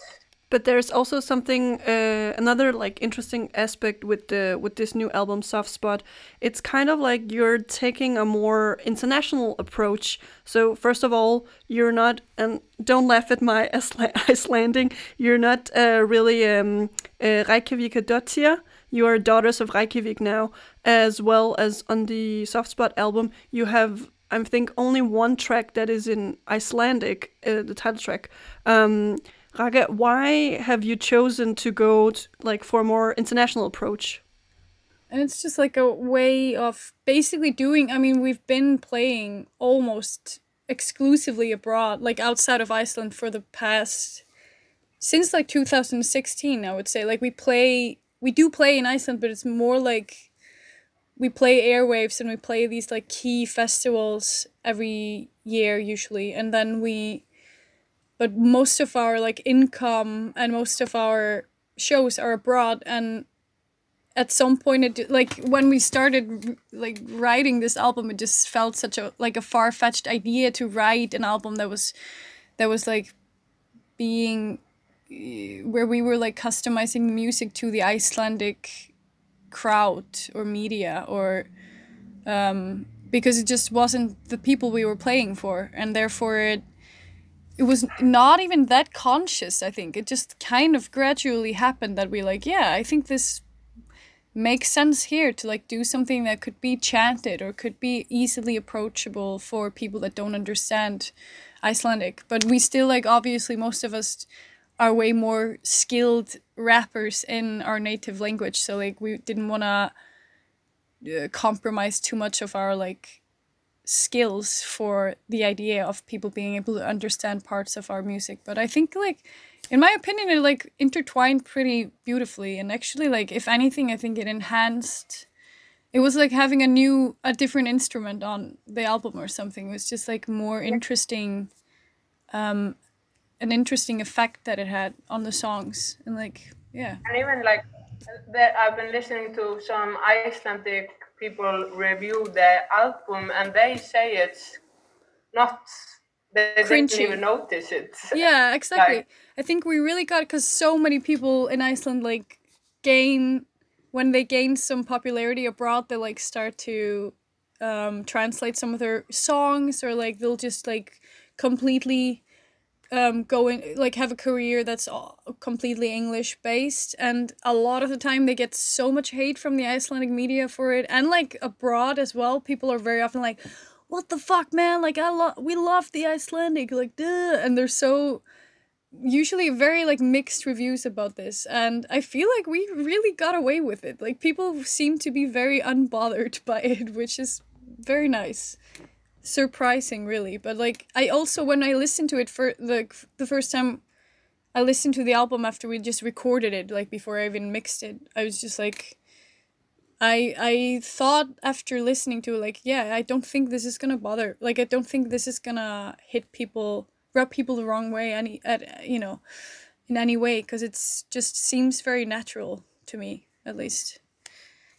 But there's also something, uh, another like interesting aspect with the with this new album, Soft Spot. It's kind of like you're taking a more international approach. So first of all, you're not, and don't laugh at my Icelanding. You're not uh, really um, uh, You are daughters of Reykjavik now, as well as on the Soft Spot album. You have I think only one track that is in Icelandic, uh, the title track. Um, Raga, why have you chosen to go t- like for a more international approach? And it's just like a way of basically doing. I mean, we've been playing almost exclusively abroad, like outside of Iceland for the past since like 2016. I would say like we play, we do play in Iceland, but it's more like we play airwaves and we play these like key festivals every year usually, and then we. But most of our like income and most of our shows are abroad and at some point it like when we started like writing this album it just felt such a like a far-fetched idea to write an album that was that was like being eh, where we were like customizing music to the Icelandic crowd or media or um because it just wasn't the people we were playing for and therefore it it was not even that conscious i think. It just kind of gradually happened that we like yeah i think this makes sense here to like do something that could be chanted or could be easily approachable for people that don't understand icelandic. But we still like obviously most of us are way more skilled rappers in our native language. So like we didn't want to uh, compromise too much of our like skills for the idea of people being able to understand parts of our music but i think like in my opinion, it like intertwined pretty beautifully. And actually, like if anything, I think it enhanced. It was like having a new, a different instrument on the album or something. It was just like more interesting, um, an interesting effect that it had on the songs. And like, yeah. And even like that, I've been listening to some Icelandic people review the album, and they say it's not. They didn't even notice it. yeah exactly Like, i think we really got because so many people in iceland like gain when they gain some popularity abroad they like start to um translate some of their songs or like they'll just like completely um going like have a career that's completely english based and a lot of the time they get so much hate from the icelandic media for it and like abroad as well people are very often like what the fuck man? Like i love we love the icelandic like duh and they're so usually very like mixed reviews about this and i feel like we really got away with it. Like people seem to be very unbothered by it which is very nice surprising really but like i also when i listened to it for the the first time i listened to the album after we just recorded it like before i even mixed it i was just like I I thought after listening to it, like, yeah, I don't think this is gonna bother. Like, I don't think this is gonna hit people, rub people the wrong way. Any at you know, in any way, because it's just seems very natural to me, at least.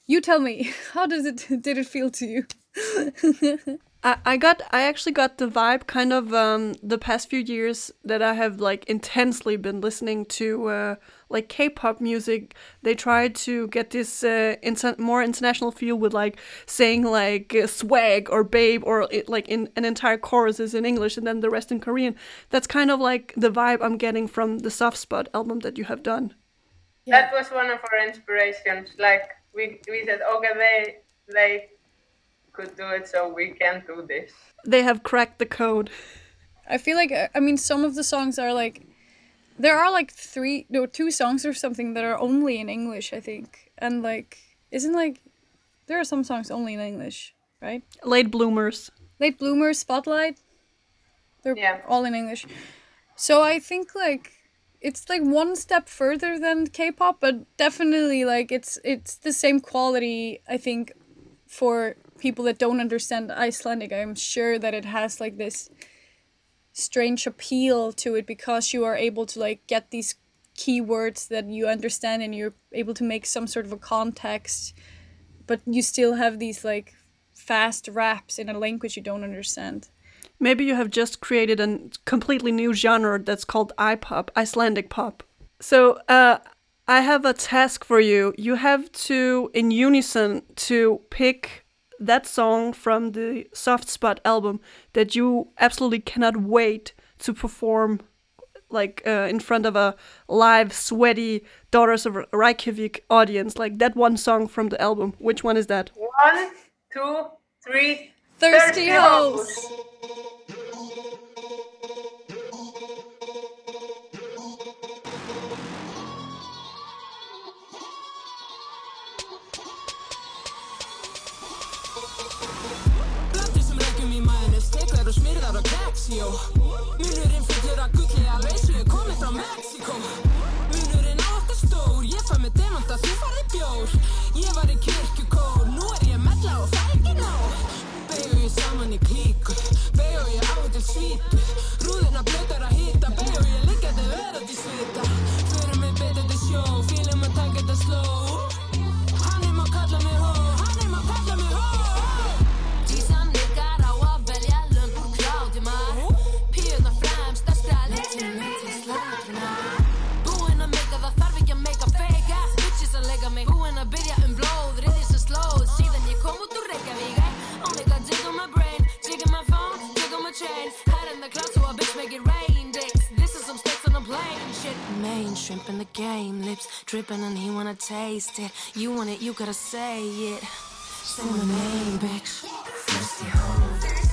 You tell me, how does it did it feel to you? I, I got I actually got the vibe kind of um the past few years that I have like intensely been listening to uh like K-pop music. They try to get this uh inter- more international feel with like saying like uh, swag or babe or it, like in an entire chorus is in English and then the rest in Korean. That's kind of like the vibe I'm getting from the Soft Spot album that you have done. That was one of our inspirations. Like we we said, okay, they they could do it, so we can do this. they have cracked the code. I feel like uh, I mean some of the songs are like there are like three no two songs or something that are only in English I think. And like isn't like there are some songs only in English right? Late bloomers. Late bloomers spotlight they're all in English. So I think like it's like one step further than K-pop but definitely like it's it's the same quality I think for people that don't understand Icelandic I'm sure that it has like this strange appeal to it because you are able to like get these keywords that you understand and you're able to make some sort of a context but you still have these like fast raps in a language you don't understand Maybe you have just created a completely new genre that's called iPop, Icelandic pop. So, uh, I have a task for you. You have to, in unison, to pick that song from the Soft Spot album that you absolutely cannot wait to perform, like uh, in front of a live, sweaty Daughters of Reykjavik audience. Like that one song from the album. Which one is that? One, two, three. Thirsty Hoes. Og smyrðar og keksjó Munurinn fullur af gulli af veislu, komið frá Mexiko Munurinn á okkar stór, ég fæ með demanta, þú farði bjór. Ég var í kirkjukór, nú er ég mella og er ekki nóg. Begu ég saman í klíku, begu ég á til svítu Rúðina blötar að hýta, begu ég liggjandi verandi svita game, lips dripping and he wanna taste it. You want it, you gotta say it. Say my name, bitch. Thirsty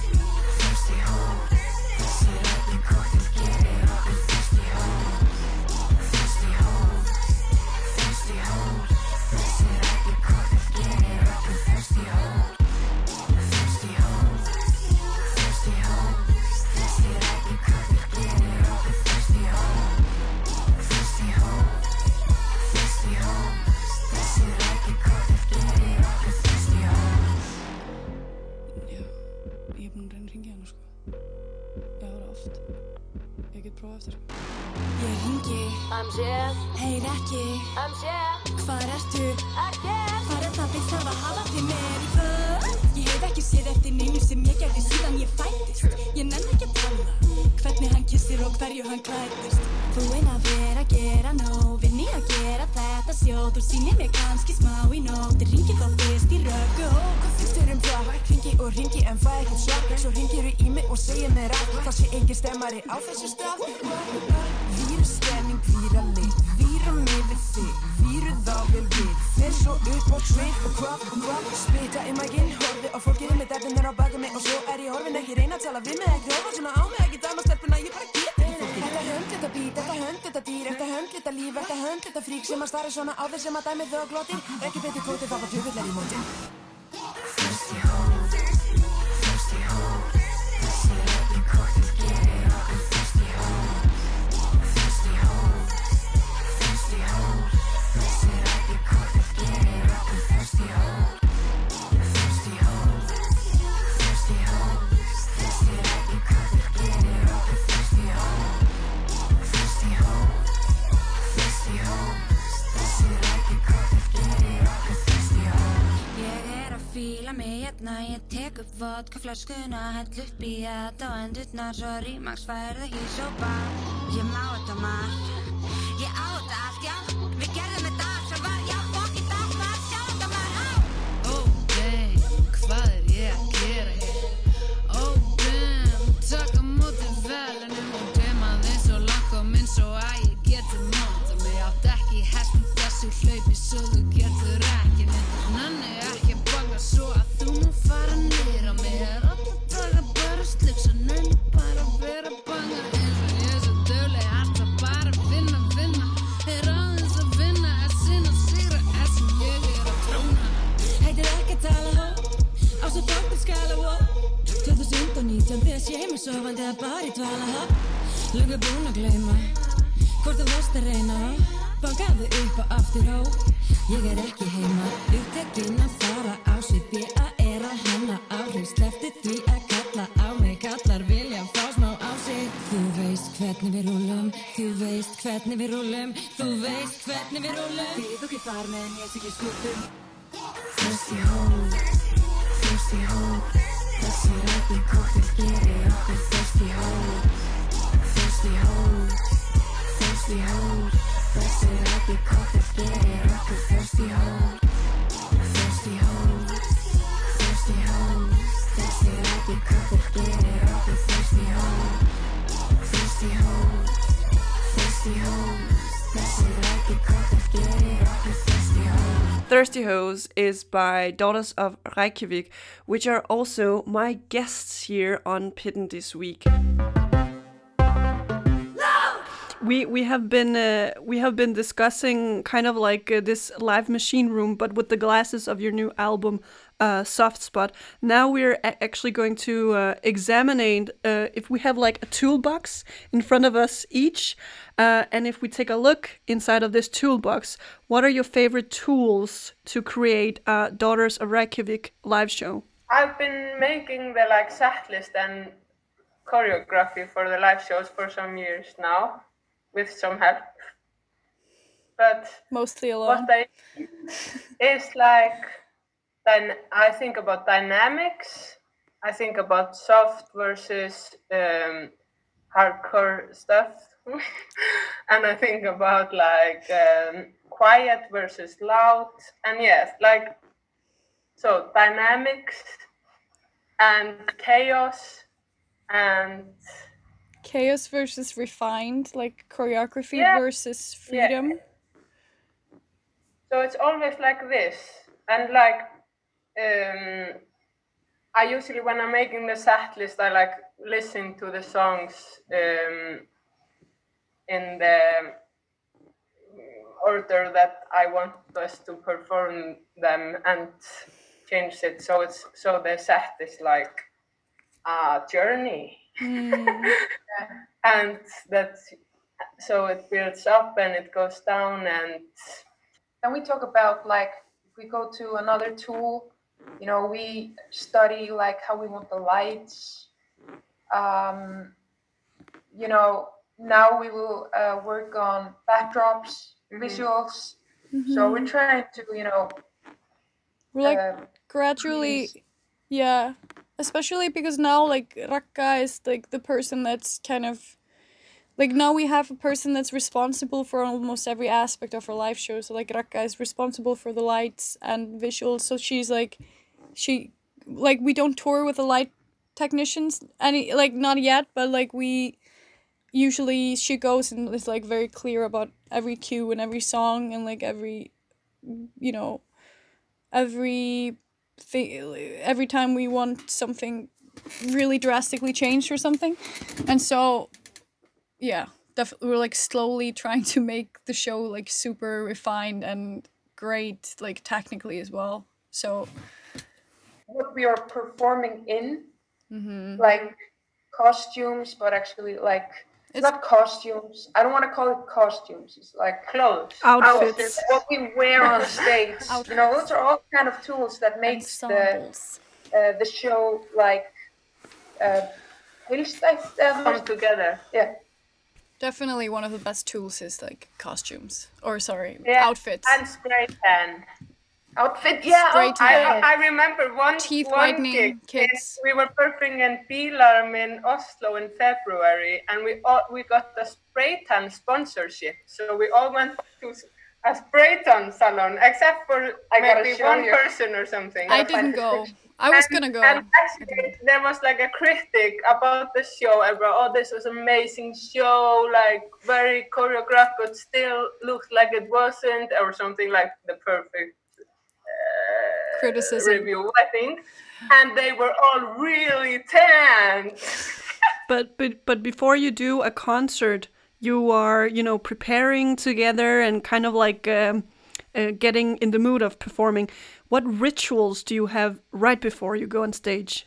flöskuna, hell upp í þetta og endurnar svo rímaks færða hís og bar. Ég má þetta marg, Okkur thirsty hole Thirsty thirsty thirsty Thirsty Hoes is by Daughters of Reykjavik, which are also my guests here on Pitten this week. We we have been uh, we have been discussing kind of like uh, this live machine room, but with the glasses of your new album, uh, Soft Spot. Now we're a- actually going to uh, examine uh, if we have like a toolbox in front of us each, uh, and if we take a look inside of this toolbox, what are your favorite tools to create a Daughters of Reykjavik live show? I've been making the like set list and choreography for the live shows for some years now, with some help. But Mostly alone. what I is like, then I think about dynamics. I think about soft versus um, hardcore stuff, and I think about like um, quiet versus loud, and yes, like so dynamics and chaos and Chaos versus refined, like choreography Yeah. versus Yeah. freedom. so it's always like this and like um i usually when i'm making the set list i like listen to the songs um in the order that i want us to perform them and change it. So it's so the set is like a journey. And that's so it builds up and it goes down and Then we talk about like if we go to another tool, you know, we study like how we want the lights. Um, you know, now we will uh, work on backdrops, visuals. So we're trying to, you know, We're like um, gradually, yeah. Especially because now like Raka is like the person that's kind of like now we have a person that's responsible for almost every aspect of our live show. So like Raka is responsible for the lights and visuals. So she's like, she like we don't tour with the light technicians any like not yet, but like we usually she goes and is like very clear about every cue and every song and like every you know every thing every time we want something really drastically changed or something and so yeah definitely we're like slowly trying to make the show like super refined and great like technically as well so what we are performing in, mhm. like costumes, but actually like it's, not costumes. I don't want to call it costumes. It's like clothes, Outfits. What we wear on stage. You know, those are all kind of tools that makes the uh, the show like uh, uh, come together. Yeah. Definitely one of the best tools is like costumes or sorry Yeah, outfits and spray tan. Outfit, yeah. Spray oh, tan. I, I remember one Teeth one whitening gig. We were performing in by:Larm in Oslo in February, and we all, we got the spray tan sponsorship. So we all went to a spray tan salon, except for I maybe one you. person or something. I didn't go I was And- gonna go And actually, there was like a critic about the show. About, oh, this was amazing show, like very choreographed, but still looked like it wasn't, or something like the perfect uh, Criticism. review, I think. And they were all really tanned. But but but before you do a concert, you are you know preparing together and kind of like um, uh, getting in the mood of performing. What rituals do you have right before you go on stage?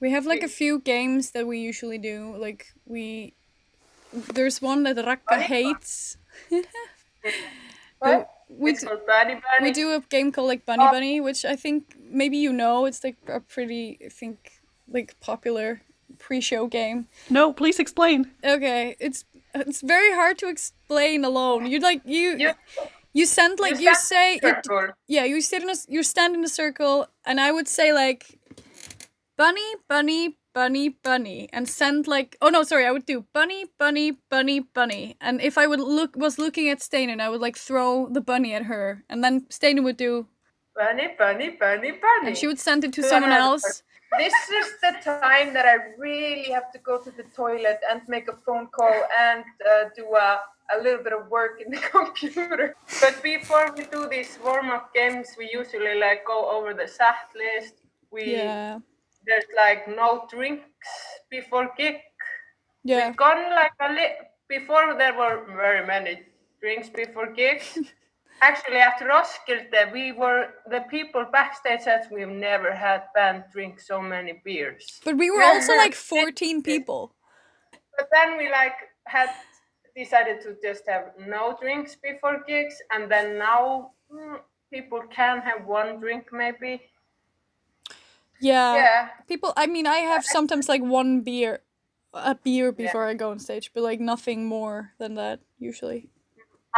We have like a few games that we usually do. Like we, there's one that Raka hates. What? We It's called Bunny Bunny. we do a game called like Bunny Bunny, which I think maybe you know. It's like a pretty, I think, like popular pre-show game. No, please explain. Okay, it's it's very hard to explain alone. You like you you, send like you, stand say you, yeah you sit in a you stand in a circle and I would say like bunny bunny bunny bunny and send like oh no sorry I would do bunny bunny bunny bunny and if I would look was looking at Steinunn I would like throw the bunny at her and then Steinunn would do Bunny, bunny, bunny, bunny. and she would send it to So someone another else. This is the time that I really have to go to the toilet and make a phone call and uh, do a, a little bit of work in the computer. But before we do these warm-up games, we usually like go over the set list. We Yeah. there's like no drinks before gig. Yeah. We've gone like a li- before there were very many drinks before gigs. Actually, after Roskilde, we were the people backstage said we've never had band drink so many beers. But we were also like 14 people. But then we like had decided to just have no drinks before gigs, and then now mm, people can have one drink maybe. Yeah. Yeah. People, I mean, I have sometimes like one beer, a beer before I go on stage, but like nothing more than that usually.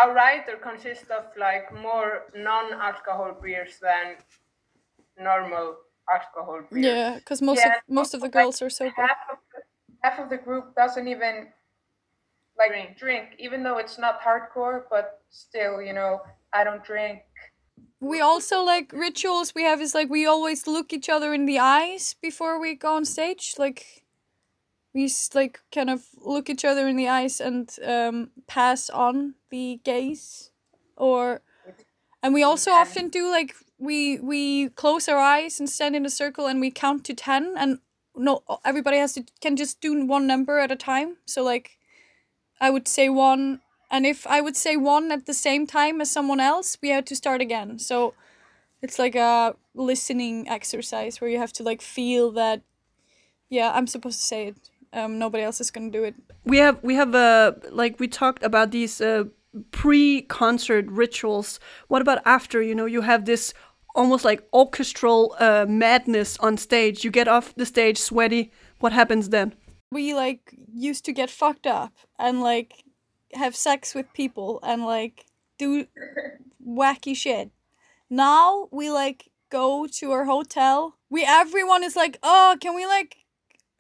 Our rider consists of like more non-alcohol beers than normal alcohol beers. Yeah, because most Yeah, of most of the girls are sober. Half of the, half of the group doesn't even like drink. even though it's not hardcore, but still, you know, I don't drink. We also like rituals we have is like we always look each other in the eyes before we go on stage. Like we like kind of look each other in the eyes and um, pass on the gaze, or and we also often do like we we close our eyes and stand in a circle and we count to ten and no everybody has to can just do one number at a time. So like I would say one, and if I would say one at the same time as someone else, we had to start again. So it's like a listening exercise where you have to like feel that. Yeah, I'm supposed to say it. Um, nobody else is gonna do it. We have we have uh like we talked about these uh, pre-concert rituals. What about after? You know, you have this almost like orchestral uh, madness on stage. You get off the stage sweaty. What happens then? we like used to get fucked up and like have sex with people and like do wacky shit. Now we like go to our hotel. We everyone is like, "Oh, can we like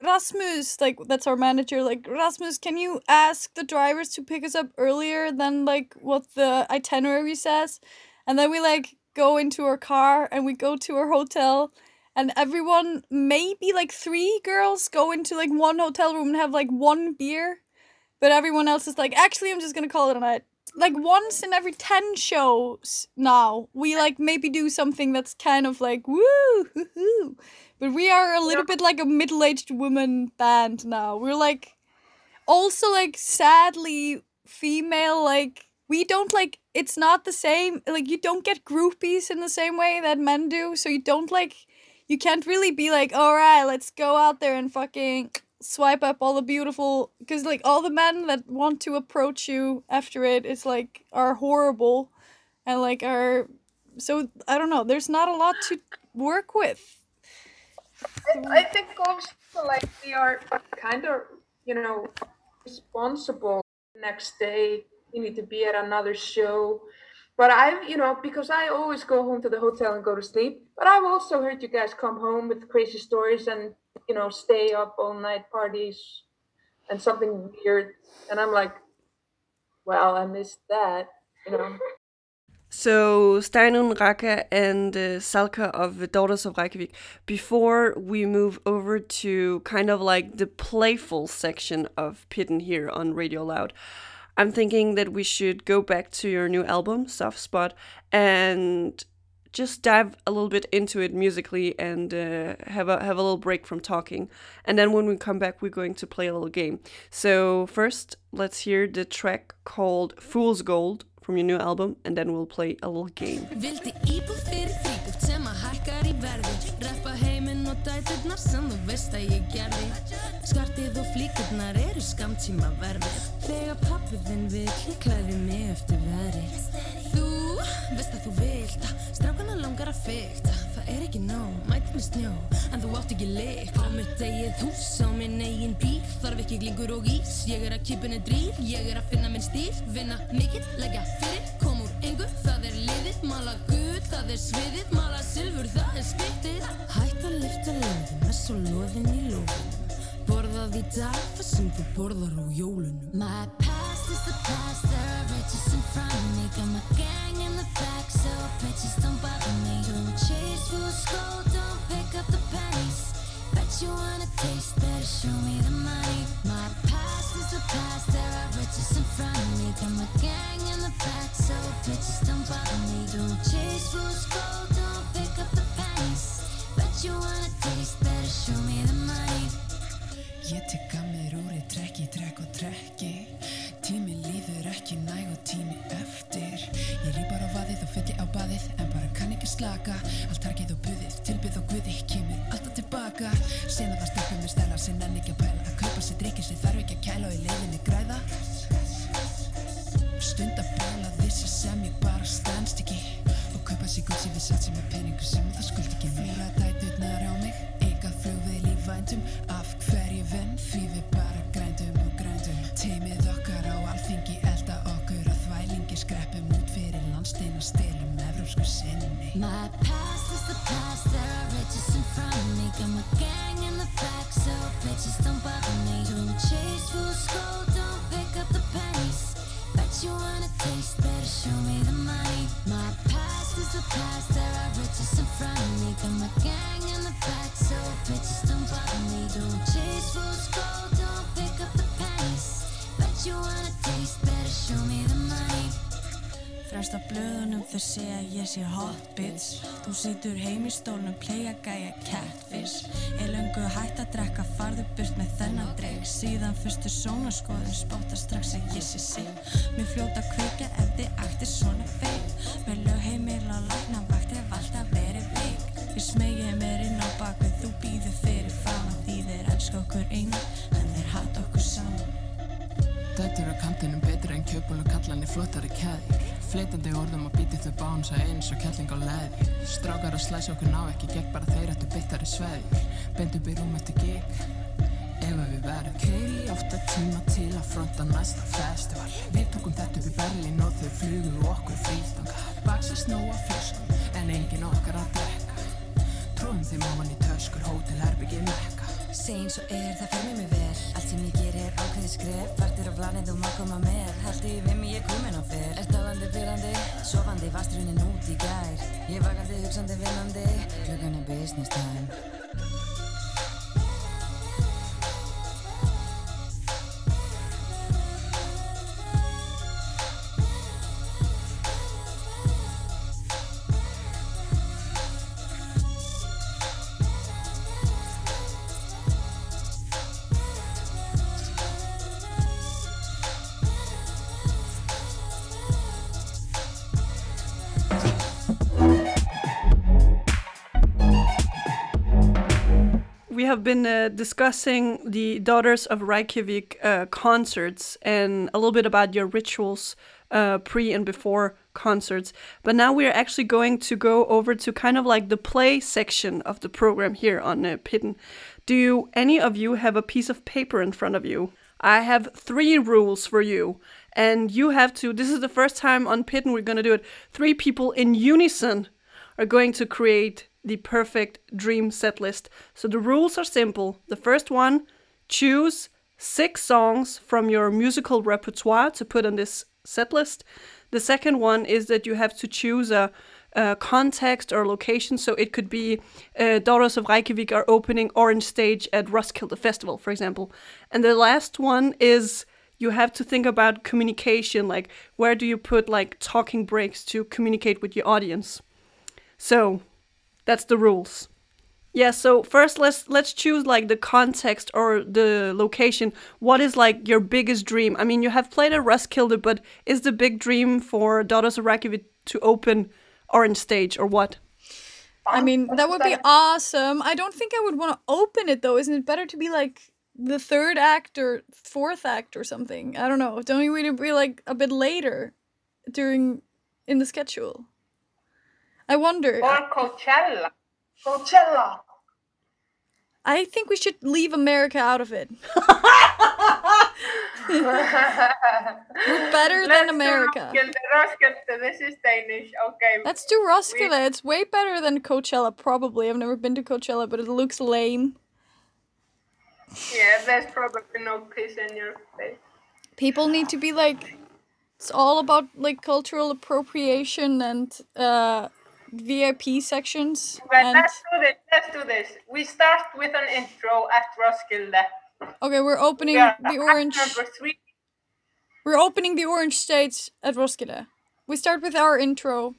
Rasmus, like that's our manager, like Rasmus, can you ask the drivers to pick us up earlier than like what the itinerary says? And then we like go into our car and we go to our hotel and everyone maybe like three girls go into like one hotel room and have like one beer but everyone else is like actually i'm just gonna call it a night like once in every 10 shows now we like maybe do something that's kind of like woo hoo, hoo. but we are a little bit like a middle-aged woman band now. We're like also like sadly female like we don't like it's not the same like you don't get groupies in the same way that men do. So you don't like you can't really be like all right let's go out there and fucking swipe up all the beautiful because like all the men that want to approach you after it is like are horrible and like are so i don't know there's not a lot to work with. I, I think also like we are kind of you know responsible next day you need to be at another show. But i you know because i always go home to the hotel and go to sleep but i've also heard you guys come home with crazy stories and you know stay up all night parties and something weird and i'm like well i missed that you know So Steinunn, Raka, and uh, Salka of the Daughters of Reykjavik. Before we move over to kind of like the playful section of Pitten here on Radio Loud, I'm thinking that we should go back to your new album, Soft Spot, and just dive a little bit into it musically and uh, have a have a little break from talking. And then when we come back, we're going to play a little game. So first, let's hear the track called "Fool's Gold" from your new album, and then we'll play a little game. Dæturnar sem þú veist að ég gerði Skartið og flíkurnar eru skamtíma Þegar mig eftir veðri langar að fykta Það er ekki nóg, mæti með snjó. En þú átt ekki leik Á mitt eigið hús, á minn eigin bíl. Þarf ekki glingur og ís. Ég er að kipinu dríl, ég er að finna minn stíl. Vinna mikill, leggja fyrir, kom úr engu Það er liðið, mala gull, það er sviðið. Mala silfur, það er spyttið Hætt að lifta löðum, er svo loðin í lófunum. Borðað í dag, það sem þú borðar á jólunum is the past, there are riches in front of me. Got my gang in the back, so bitches don't bother me. Don't chase fool's gold, don't pick up the pennies. Bet you wanna taste, better show me the money. My past is the past, there are riches in front of me. Got my gang in the back, so bitches don't bother me. Don't chase fool's gold, don't pick up the pennies. Bet you wanna taste, better show me the money. Ég tek að mér úr Tími líður ekki næg og tími eftir. Ég rýpar á vaðið og fylli á baðið En bara kann ekki slaka. Allt harkið og puðið, tilbyð og guði Kemur alltaf tilbaka. Sena það stelpum með stælar sem nenni ekki að pæla. Að kaupa sér drikki sem þarf ekki að kæla og í leiðinni græða. Stund að bæla þessi sem ég bara stendst ekki. Og kaupa sér gull sem við sem er peningu sem það skuld ekki Flýra dæturnar á mig Eitthvað flugvél í vændum My past is the past, there are riches in front of me. Got my gang in the back, so bitches don't bother me. Don't chase fool's gold, don't pick up the pennies. Bet you wanna taste, better show me the money. My past is the past, there are riches in front of me. Got my gang in the back, so bitches don't bother me. Don't chase fool's gold, don't pick up the pennies. Bet you wanna taste, better show me the money. Fremst á blöðunum þau segja ég sé hot bitch. Þú situr heim í stólnum, playa gæja catfish. Er löngu hætt að drekka, farðu burt með þennan dreg Síðan fyrstu sónaskoðun, spotta strax að ég sé sig Mér fljóta kveika ef þið ættir svona feik Með lög heimil á lækna vakt hef alltaf verið veik. Ég smegi mér inn á bakvið, þú býður fyrir fama Því þeir elska okkur einu, kjöpul og kallan í flottari kæði Fleitandi orðum og býti þau bánsa eins og kelling á leði Strákar að slæsa okkur ná ekki gegn bara þeir ættu bittari sveði Beint upp í rúm eftir gig. Ef að við verðum Keiri átta tíma til að fronta næsta festival. Við tókum þetta upp í Berlín og þau flugu okkur frítanga Baxi snóa flöskum en engin okkar að drekka. Tróðum þeim ofan í töskur, hótel, herbyggi, mekka Segin svo er, það fer mér vel. Allt sem ég ger er ákveðið skref Partir af planið, þú má koma með. Haldi við mig, ég komin á fer. Er talandi, byrjandi, sofandi Vastrunin út í gær. Ég vakandi, hugsandi, vinnandi. Klukkan er business time We have been uh, discussing the Daughters of Reykjavik uh, concerts and a little bit about your rituals uh, pre and before concerts. But now we are actually going to go over to kind of like the play section of the program here on uh, Pitten. Do you, any of you have a piece of paper in front of you? I have three rules for you. And you have to, this is the first time on Pitten we're going to do it. Three people in unison are going to create the perfect dream set list. So the rules are simple. The first one, choose six songs from your musical repertoire to put on this set list. The second one is that you have to choose a, a context or location. So it could be uh, Daughters of Reykjavik are opening Orange Stage at Roskilde Festival, for example. And the last one is you have to think about communication like where do you put like talking breaks to communicate with your audience so that's the rules yeah so first let's let's choose like the context or the location what is like your biggest dream i mean you have played at roskilde but is the big dream for daughters of reykjavik to open orange stage or what I um, mean, that would be awesome. I don't think I would want to open it though. Isn't it better to be like the third act or fourth act or something? I don't know. Don't you really be like a bit later during in the schedule? I wonder. Or Coachella. Coachella. I think we should leave America out of it. We're better Let's than America. Do Roskilde, this is Danish. Okay. Let's do Roskilde. It's way better than Coachella, probably. I've never been to Coachella, but it looks lame. Yeah, there's probably no piss in your face. People need to be like, it's all about like cultural appropriation and uh, VIP sections. But and let's do this. Let's do this. We start with an intro at Roskilde. okay, we're opening Yeah, the orange. Number three. We're opening the orange stage at Roskilde. We start with our intro.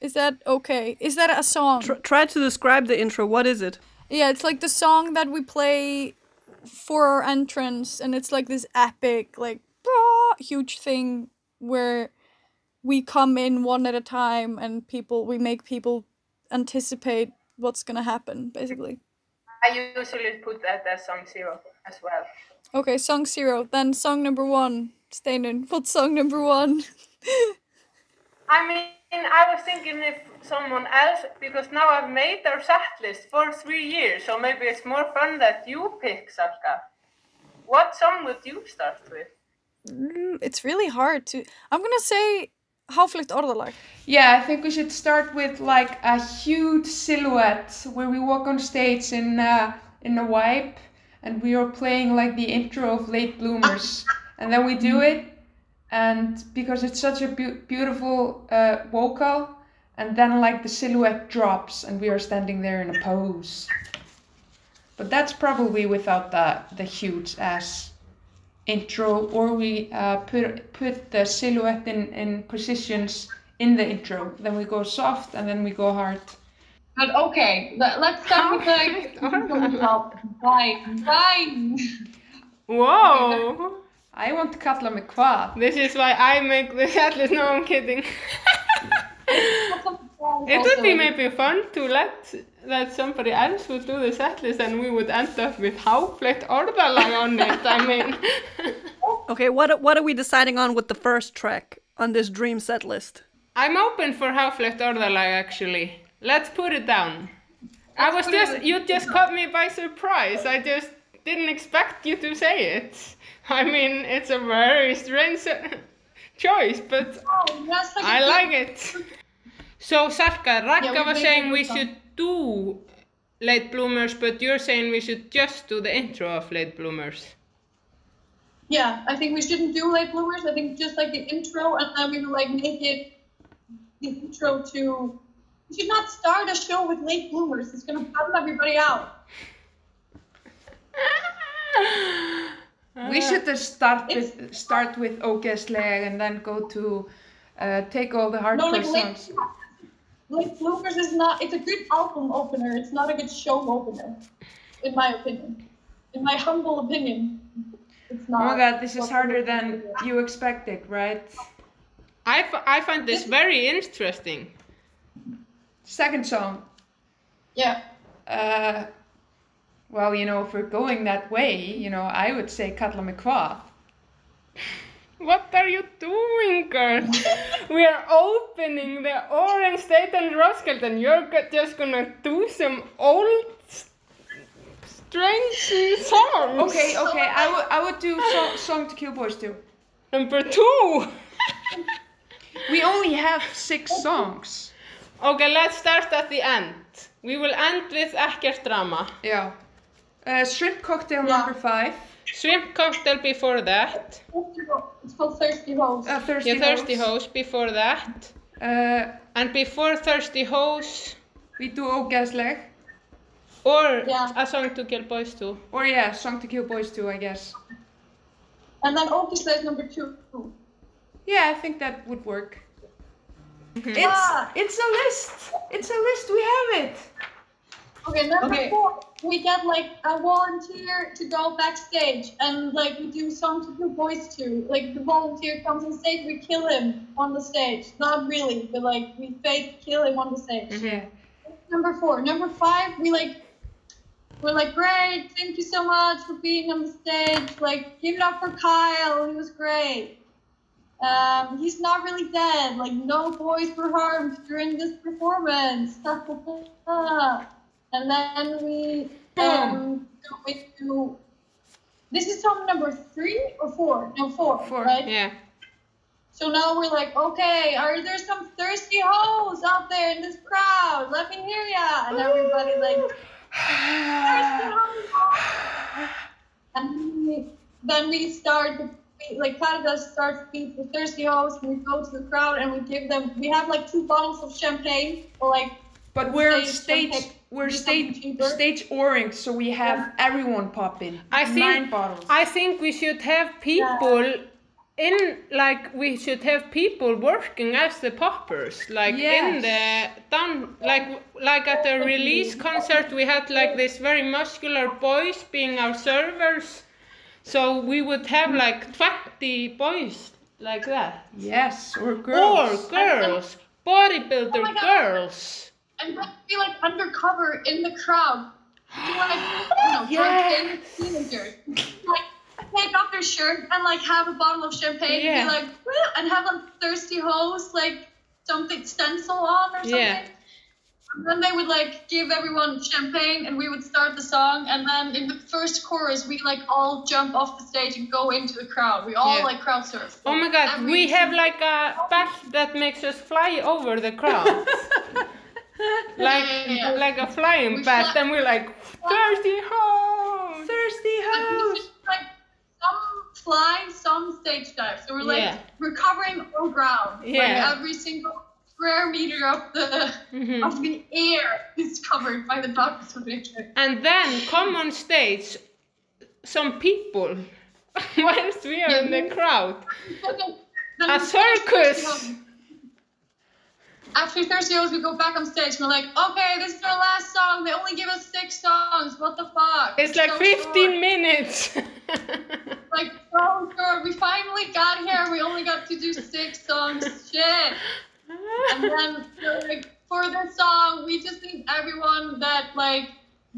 Is that okay? Is that a song? Tr- try to describe the intro what is it Yeah, it's like the song that we play for our entrance, and it's like this epic, like huge thing where we come in one at a time, and people we make people anticipate what's gonna happen, basically. I usually put that as song zero as well. Okay, song zero. Then song number one. Steinunn, what's song number one? I mean, I was thinking if someone else, because now I've made our set list for three years, so maybe it's more fun that you pick, Salka. What song would you start with? Mm, It's really hard to. I'm gonna say Háfleygt orðalag. Yeah, I think we should start with like a huge silhouette where we walk on stage in uh, in a wipe and we are playing like the intro of Late Bloomers, and then we do it, and because it's such a beau- beautiful uh, vocal, and then like the silhouette drops and we are standing there in a pose. But that's probably without the the huge ass intro, or we uh, put put the silhouette in, in positions in the intro. Then we go soft and then we go hard. But okay, let, let's start with like Bye. Bye. Whoa! I want to Katla með hvað? This is why I make the set list. No, I'm kidding. it would be maybe fun to let that somebody else would do the set list and we would end up with háfleygt orðalag on it. I mean, okay what what are we deciding on with the first track on this dream set list I'm open for háfleygt orðalag actually. Let's put it down. I was just you just caught me by surprise. I just didn't expect you to say it. I mean, it's a very strange choice, but that's like I good- like it. So Salka, Ragga we was saying we should do late bloomers, but you're saying we should just do the intro of late bloomers. Yeah, I think we shouldn't do late bloomers. I think just like the intro, and then we would like make it the intro to. We should not start a show with late bloomers. It's gonna bum everybody out. We should just start with start with Ógeðsleg and then go to uh, take all the No, hardcore like late, songs. late bloomers is not. It's a good album opener. It's not a good show opener, in my opinion. In my humble opinion, it's Oh not. my god, this is harder than you expected, right? I, f- I find this very interesting. Second song. Yeah. Uh, well, you know, if we're going that way, you know, I would say Kalla mig hvað. What are you doing, girl? we are opening the Orange State and Roskilde, and you're just gonna do some old, strange songs. Okay, okay, I would I would do so- Song to Kill Boys too. Number two. we only have six songs. Okay, let's start at the end. We will end with ekkert drama. Yeah. Uh, shrimp cocktail number five. Shrimp cocktail before that. It's called Thirsty Hoes. Uh, thirsty yeah, Thirsty Hoes. Hoes before that. Uh, and before Thirsty Hoes. We do Ógeðsleg. Or a song to kill boys too. Or yeah, Song to Kill Boys too, I guess. And then Oakisla is number two. Yeah, I think that would work. It's Ah. it's a list. It's a list. We have it. Okay, number Okay. four, we get like a volunteer to go backstage and like we do song to do boys to. Like the volunteer comes on stage, we kill him on the stage. Not really, but like we fake kill him on the stage. Yeah. Number four. Number five, we like we're like, great, thank you so much for being on the stage. Like, give it up for Kyle, he was great. Um, he's not really dead. Like, no boys were harmed during this performance. and then we um, go into. This is song number three or four? No, four. Four. Right? Yeah. So now we're like, okay, are there some thirsty hoes out there in this crowd? Let me hear ya. And everybody like, thirsty hoes. And then we, then we start, like Caritas starts beat the thirsty hoes, and we go to the crowd and we give them, we have like two bottles of champagne, or like. But we're on stage stage. Champagne. We're stage stage orange, so we have everyone popping. I think nine bottles. I think we should have people in like we should have people working as the poppers like in the down like like at the release concert we had like this very muscular boys being our servers so we would have like 20 boys like that yes or girls or girls bodybuilder Oh my God. girls And be like undercover in the crowd. Be like, you know, drunk teenagers. Like, take off their shirt and like have a bottle of champagne Yeah. and be like, and have a thirsty hoes, like something stencil on or something. Yeah. And then they would like give everyone champagne and we would start the song and then in the first chorus we like all jump off the stage and go into the crowd. We all Yeah. like crowd surf. Oh my god, we have like a belt that makes us fly over the crowd. like Yeah. like a flying fly- and we're like thirsty hoes. Thirsty hoes. Like some fly, some stage dive. So we're like Yeah. we're covering all ground. Yeah. Like every single square meter of the Mm-hmm. of the air is covered by the doctor's picture. And then come on stage some people whilst we are in the crowd. A circus. After Thirsty Hoes, we go back on stage we're like, okay, this is our last song. They only give us six songs. What the fuck? It's like so 15 short." minutes. Like, so short. We finally got here. We only got to do six songs. Shit. And then, like, for this song, we just need everyone that, like,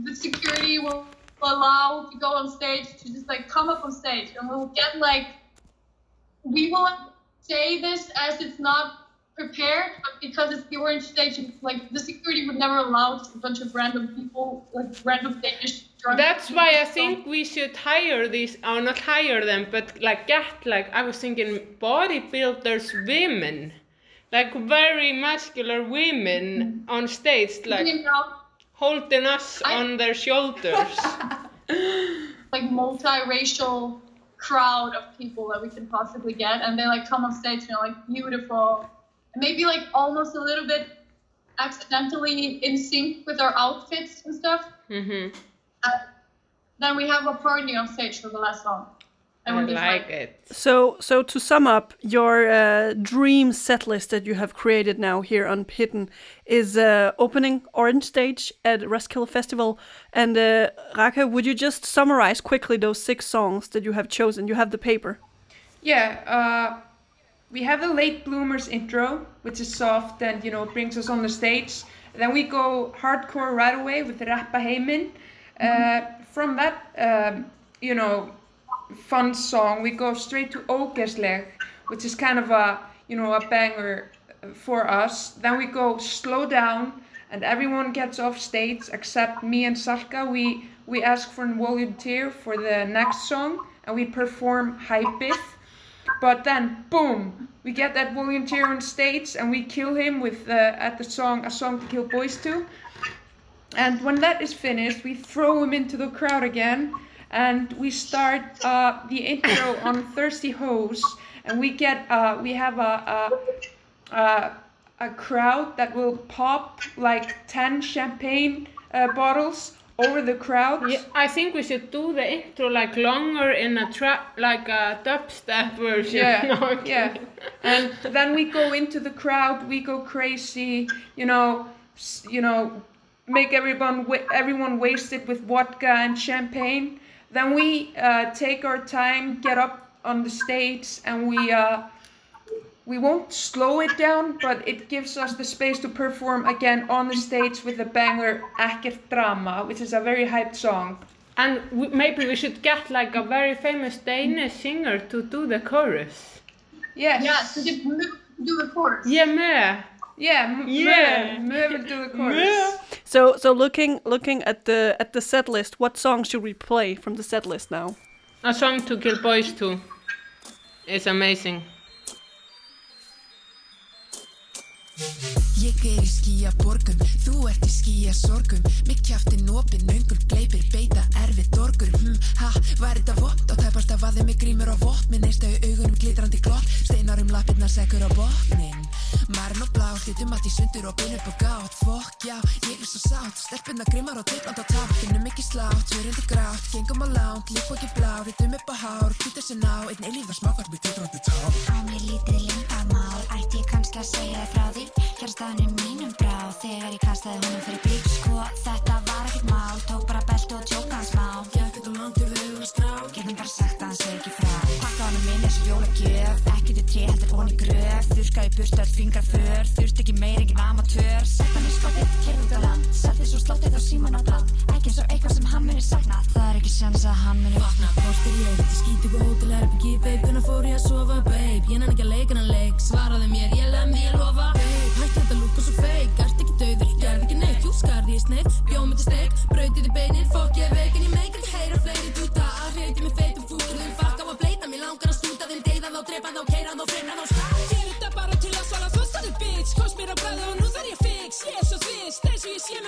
the security will allow to go on stage to just, like, come up on stage. And we'll get, like, we will say this as it's not prepared, but because it's the orange stage, it's like the security would never allow a bunch of random people, like random Danish. That's why I think we should hire these, or not hire them, but like get like I was thinking bodybuilders women, like very muscular women mm-hmm. on stage, like You know, holding us on their shoulders. like multiracial crowd of people that we can possibly get, and they like come on stage, you know, like beautiful, and maybe like almost a little bit accidentally in sync with our outfits and stuff. mm-hmm. Then we have a party on stage for the last song. I And we like it. So, so to sum up, your uh, dream set list that you have created now here on Pitten is uh, opening Orange Stage at Roskilde Festival. And uh, Raka, would you just summarize quickly those six songs that you have chosen? You have the paper. Yeah, uh, we have the late bloomers intro, which is soft and you know brings us on the stage. Then we go hardcore right away with Rappa Heimin. Uh, from that, um, you know, fun song, we go straight to Ógeðsleg, which is kind of a you know a banger for us. Then we go slow down, and everyone gets off stage except me and Salka. We we ask for a volunteer for the next song, and we perform Hypith. But then, boom, we get that volunteer on stage and we kill him with uh, at the song "A Song to Kill Boys To." And when that is finished, we throw him into the crowd again, and we start uh, the intro on "Thirsty Hoes." And we get uh, we have a, a a a crowd that will pop like ten champagne uh, bottles over the crowd. Yeah, I think we should do the intro like longer in a trap, like a dubstep version. Yeah, No, yeah. And then we go into the crowd, we go crazy, you know, you know, make everyone everyone wasted with vodka and champagne. Then we uh, take our time, get up on the stage, and we uh, we won't slow it down, but it gives us the space to perform again on the stage with the banger Ekkert Drama, which is a very hyped song. And we, maybe we should get like a very famous Danish singer to do the chorus. Yes. Yeah, to do, do the chorus. Yeah, me. Yeah, m- Yeah. MØ, MØ will do the chorus. So, so looking looking at the at the set list, what song should we play from the set list now? A song to kill boys to. It's amazing. Ég er í skýja borgum, þú ert í skýja sorgum Mikk kjaftin opinn, öngul gleipir, beita erfið dorgur. Hm, Ha, var þetta vott? Og tæpast að vaði mig grímur á vott Minn neista í augunum glitrandi glott, steinar um lappirnar sekkur á botnin. Marinn og blá, hlutum allt í sundur og bein upp og gátt. Fokk, já, ég er svo sátt, stelpunna grimmar og tippand á táp Finnum ekki slátt, tvörundi grátt, gengum á lánt, líf og ekki blá Rítum upp á hár, hlutur sem ná, einn tá Á mér ég kannski að segja þér frá því. Kjærstaðinu mínum brá. Þegar ég kastaði honum fyrir bík Sko, þetta var ekkert mál. Tók bara beltu og tjóka hans má Gekk þetta langt augun að strá. Getum bara sagt að hann segi ekki frá. Pakka honum inn eins og jólagjöf. Ekki til tré heldur onni gröf Þurrkaði burt öll fingraför Þurft ekki meir engin amatör. Sett hann í skottið, kerð út á land Setti svo slottið á síman á bland Ekki eins og eitthvað sem hann muni sakna. Það er ekki sjans að hann muni vakna. Póstir ég, þetta skíti og hótel herbyggi Babe, hvernig fór ég að sofa, babe? Ég nenni ekki að leika hennar leik. Svaraði mér, ég lemmi, ég lofa. Babe, hætti þetta lúka svo feik Ert ekki dauður, gerð ekki neitt Jú, skarði ég sneitt, bjóð mig til steik Brautið í beinin, fokk ég veik En ég meik ekki heyra fleiri mér á bræðu og nú þarf ég fix. Svo þvist, eins og ég sé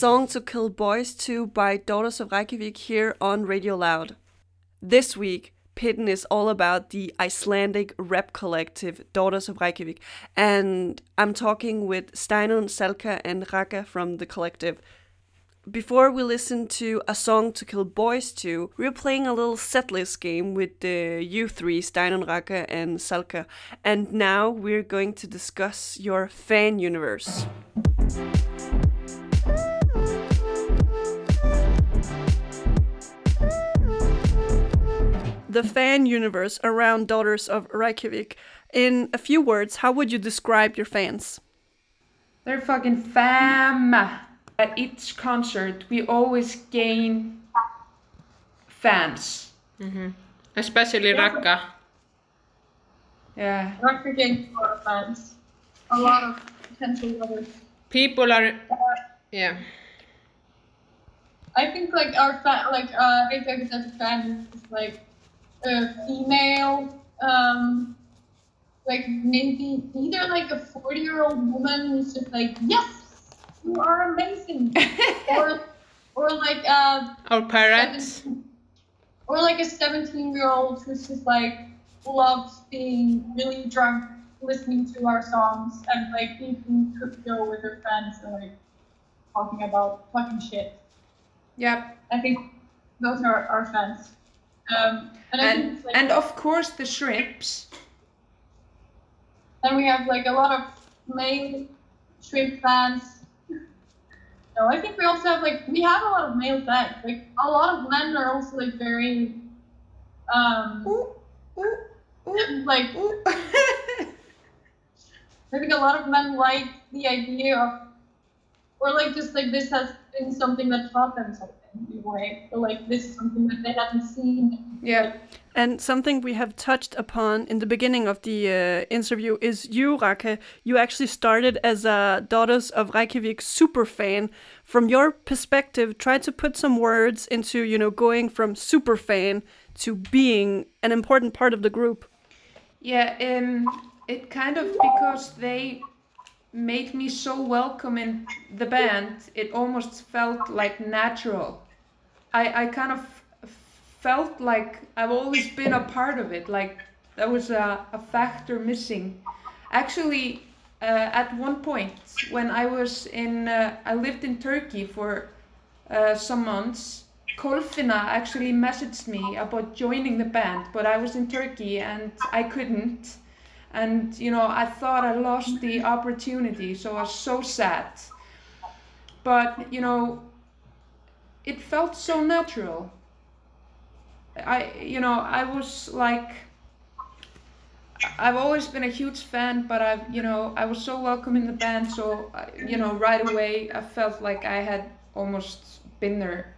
Song to Kill Boys to by Daughters of Reykjavik here on Radio Loud. This week, Pitten is all about the Icelandic rap collective Daughters of Reykjavik, and I'm talking with Steinunn, Salka, and Raka from the collective. Before we listen to A Song to Kill Boys to, we're playing a little setlist game with the you three, Steinunn, Raka, and Salka, and now we're going to discuss your fan universe. The fan universe around Daughters of Reykjavik. In a few words, how would you describe your fans? They're fucking fam. At each concert, we always gain fans. Mhm. Especially Raka. Yeah. Raka gained a lot of fans. A lot of potential lovers. People are, yeah. I think like our fan, like uh, Reykjavik as a fan is like a female, um, like maybe either like a forty-year-old woman who's just like, yes, you are amazing, or or like uh, Our parents. or like a seventeen-year-old who's just like loves being really drunk, listening to our songs, and like eating crypto with her friends and like talking about fucking shit. Yep. I think those are our fans. Um, and, And like, and of course the shrimps. then we have like a lot of male shrimp fans. No, I think we also have like we have a lot of male fans. Like a lot of men are also like very um like I think a lot of men like the idea of or like just like this has been something that taught them something in a way. Like this is something that they haven't seen. Yeah. And something we have touched upon in the beginning of the uh, interview is you, Raka. You actually started as a Daughters of Reykjavik super fan. From your perspective, try to put some words into, you know, going from super fan to being an important part of the group. Yeah, um, it kind of because they made me so welcome in the band, it almost felt like natural. I, I kind of felt like I've always been a part of it, like there was a, a factor missing. Actually, uh, at one point when I was in, uh, I lived in Turkey for uh, some months. Kolfinna actually messaged me about joining the band, but I was in Turkey and I couldn't. And you know, I thought I lost the opportunity, so I was so sad. But you know, it felt so natural. I, you know, I was like, I've always been a huge fan, but I've, you know, I was so welcome in the band, so you know, right away I felt like I had almost been there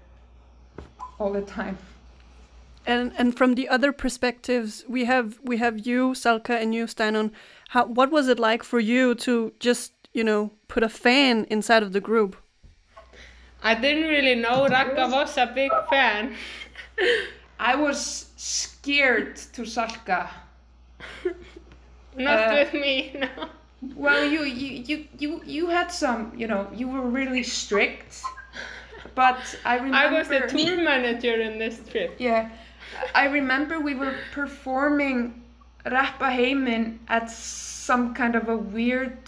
all the time. And and from the other perspectives, we have we have you, Salka, and you, Steinunn. How what was it like for you to just you know put a fan inside of the group? I didn't really know Raka was a big fan. I was scared to Salka. Not Uh, with me, no. Well, you, you, you, you, you had some, you know, you were really strict. But I remember. I was the tour manager in this trip. Yeah, I remember we were performing Rappa Heimin at some kind of a weird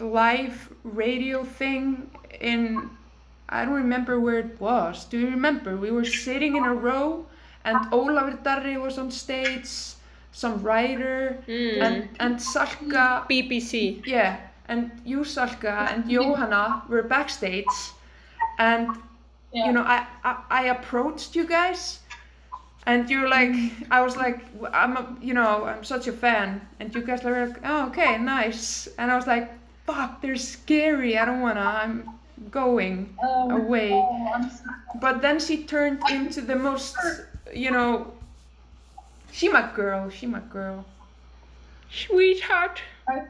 live radio thing in. I don't remember where it was. Do you remember? We were sitting in a row, and Ólafur Darri was on stage, some writer, Mm. and and Salka. BBC. Yeah, and you, Salka, and Johanna were backstage, and you know, I, I I approached you guys, and you're like, I was like, I'm a, you know, I'm such a fan, and you guys were like, oh, okay, nice, and I was like, fuck, they're scary. I don't wanna. I'm going Um, away. oh, I'm But then she turned into the most, you know, she my girl, she my girl. Sweetheart. I,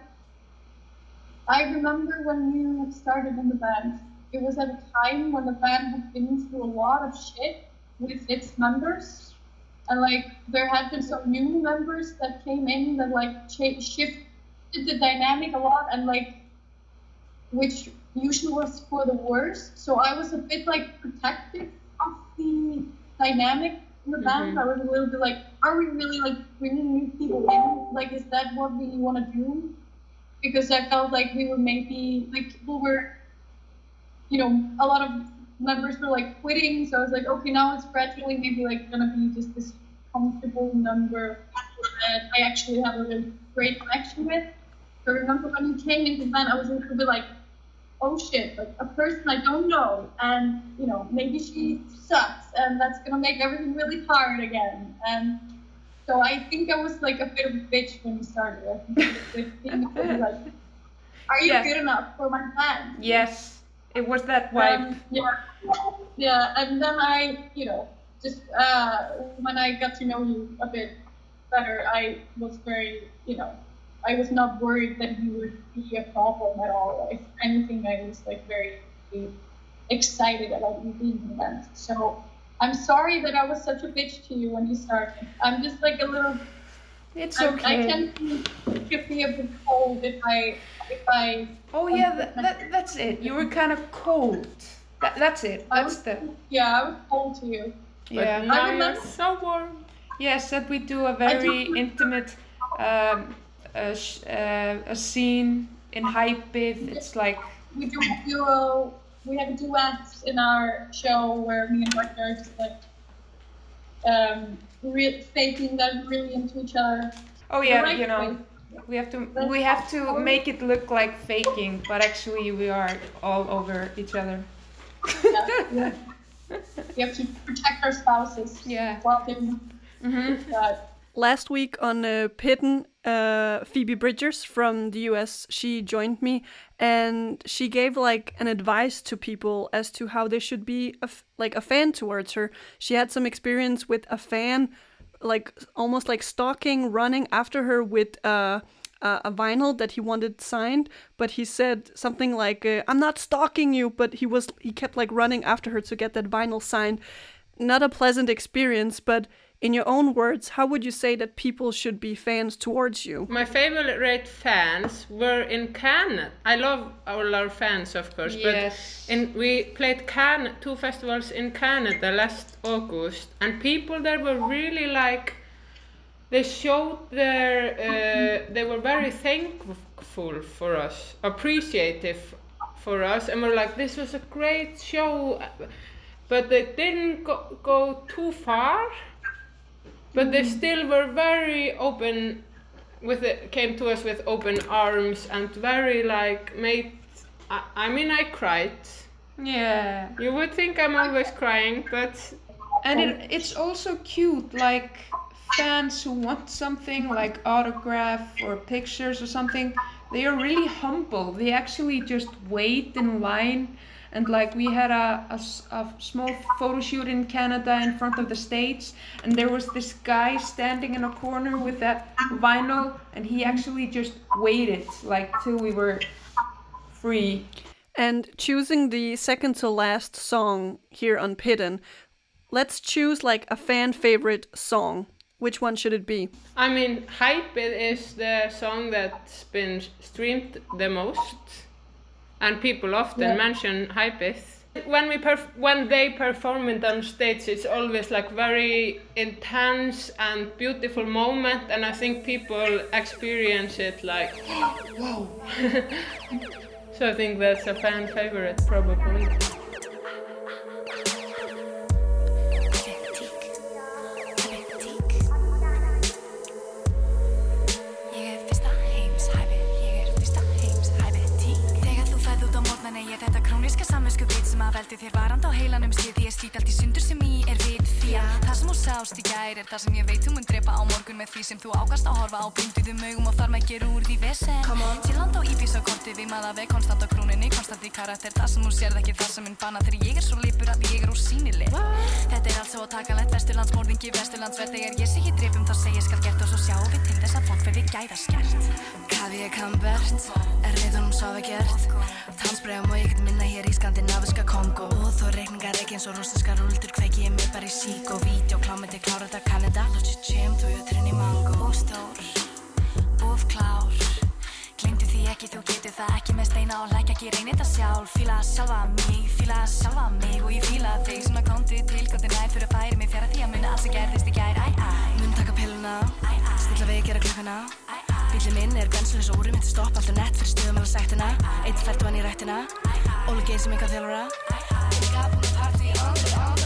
I remember when you started in the band. It was at a time when the band had been through a lot of shit with its members, and like there had been some new members that came in that like shifted the dynamic a lot, and like which usually was for the worse. So I was a bit like protective of the dynamic in the band. Mhm. I was a little bit like, are we really like bringing new people in? Like, is that what we want to do? Because I felt like we were maybe like people were, you know, a lot of members were like quitting. So I was like, okay, now it's gradually maybe like gonna be just this comfortable number that I actually have a really great connection with. So I remember when you came into the band, I was a little bit like, oh shit, like a person I don't know, and you know, maybe she sucks, and that's gonna make everything really hard again. And so I think I was like a bit of a bitch when we started. I think was like, being a bit like, are you Yeah. good enough for my band? Yes, it was that vibe. Um, yeah, yeah, and then I, you know, just uh, when I got to know you a bit better, I was very, you know, I was not worried that you would be a problem at all. If anything, I was like very excited about you being in. So I'm sorry that I was such a bitch to you when you started. I'm just like a little. It's I, I okay. tend to give me a bit cold if I if I. Oh yeah, that, that, that's it. You were kind of cold. That, that's it. That's the. Yeah, I was cold to you. Yeah. now I remember- you're so warm. Yes, that we do a very intimate um, uh, sh- uh, a scene in high Hypith. It's like we do a duo. We have a duet in our show where me and Ragnar are just like um, re- faking that we're really into each other. oh yeah, right you know, way. we have to we have to make it look like faking, but actually we are all over each other. Yeah. we have to protect our spouses. Yeah. While doing Mm-hmm. that. Last week on uh, Pitten, uh, Phoebe Bridgers from the US, she joined me and she gave like an advice to people as to how they should be a f- like a fan towards her. She had some experience with a fan, like almost like stalking, running after her with uh, uh, a vinyl that he wanted signed, but he said something like, uh, "I'm not stalking you," but he was he kept like running after her to get that vinyl signed. Not a pleasant experience, but in your own words, how would you say that people should be fans towards you? My favorite fans were in Cannes. I love all our fans, of course, Yes. but in, we played Cannes, two festivals in Canada last August, and people there were really like, they showed their, uh, they were very thankful for us, appreciative for us, and were like, this was a great show, but they didn't go, go too far but they still were very open with it came to us with open arms and very like made I, I mean I cried Yeah. you would think I'm always crying but And it, it's also cute, like fans who want something like autograph or pictures or something, they are really humble. They actually just wait in line. And like we had a a small photo shoot in Canada in front of the stage, and there was this guy standing in a corner with that vinyl, and he actually just waited like till we were free. And choosing the second to last song here on Pitten, let's choose like a fan favorite song. Which one should it be? I mean Hype is the song that's been streamed the most and people often Yeah. mention Hype When we when they perform it on stage, it's always like very intense and beautiful moment, and I think people experience it like, whoa. so I think that's a fan favorite probably. Sem að veldi þér varand á heilanum skýt slít allt í sundur sem í er vit. Því að það sem þú sást í gær er það sem ég veit þú mun drepa á morgun með því sem þú ágast að horfa á. Blinduðum augum og þar með gera úr því vesen. Til land á íbís á korti við maður veg konstant á krúninni, konstant í karakter. Það sem þú sérð ekki það sem mun banna þegar ég er svo lipur að ég er ósýnileg Þetta er allt svo takalegt, vesturlandsmórðingi, vesturlandsvett þegar ég sé ég við ég Tannsbregum og ég get minna hér í skandinaviska Kongo. Og þó reikningar ekki eins og rústinska rúldur kveiki ég mig bara í sík og vídeo klámyndi klára þetta Kanada. Lótsi tjem þú jöturinn í mango. Og stór, of klár. Glemdu því ekki, þú getur það ekki með steina og læk ekki reynir þetta sjálf. Fíla sjálfa mig, fíla sjálfa mig og ég fíla þig. Svona komdu til góði næ fyrir að færi mig fjara því að muna allt sem gerðist í gær. Æ, æ, mun taka pilluna, stilla við gera klukkuna Bílið minn er bensinlis og úri myndi stoppa alltaf nett fyrir stuðum eða sættina. Eitt fælt vann í rættina, Óli geið sem eitthvað þjálfara. Ég gaf hún partí, andri, andri, eitthvað til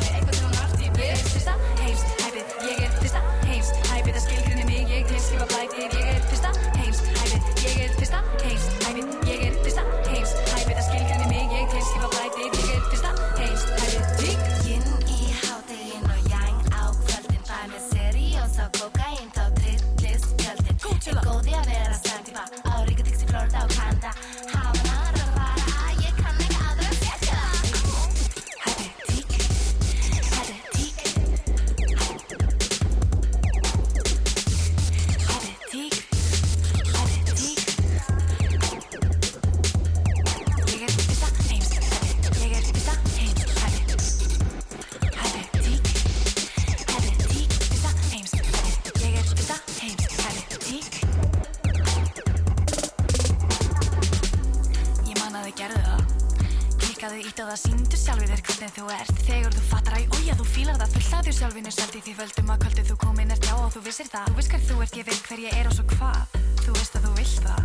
Á það, síndu sjálfið þér hvernig þú ert. Þegar þú fattar að, ója, þú fílar það að þér sjálfinu seldi því völdum að kvöldu þú komin ert já og þú vissir það. Þú veist hver þú ert, ég veit hver ég er og svo hvað. Þú veist að þú vilt það.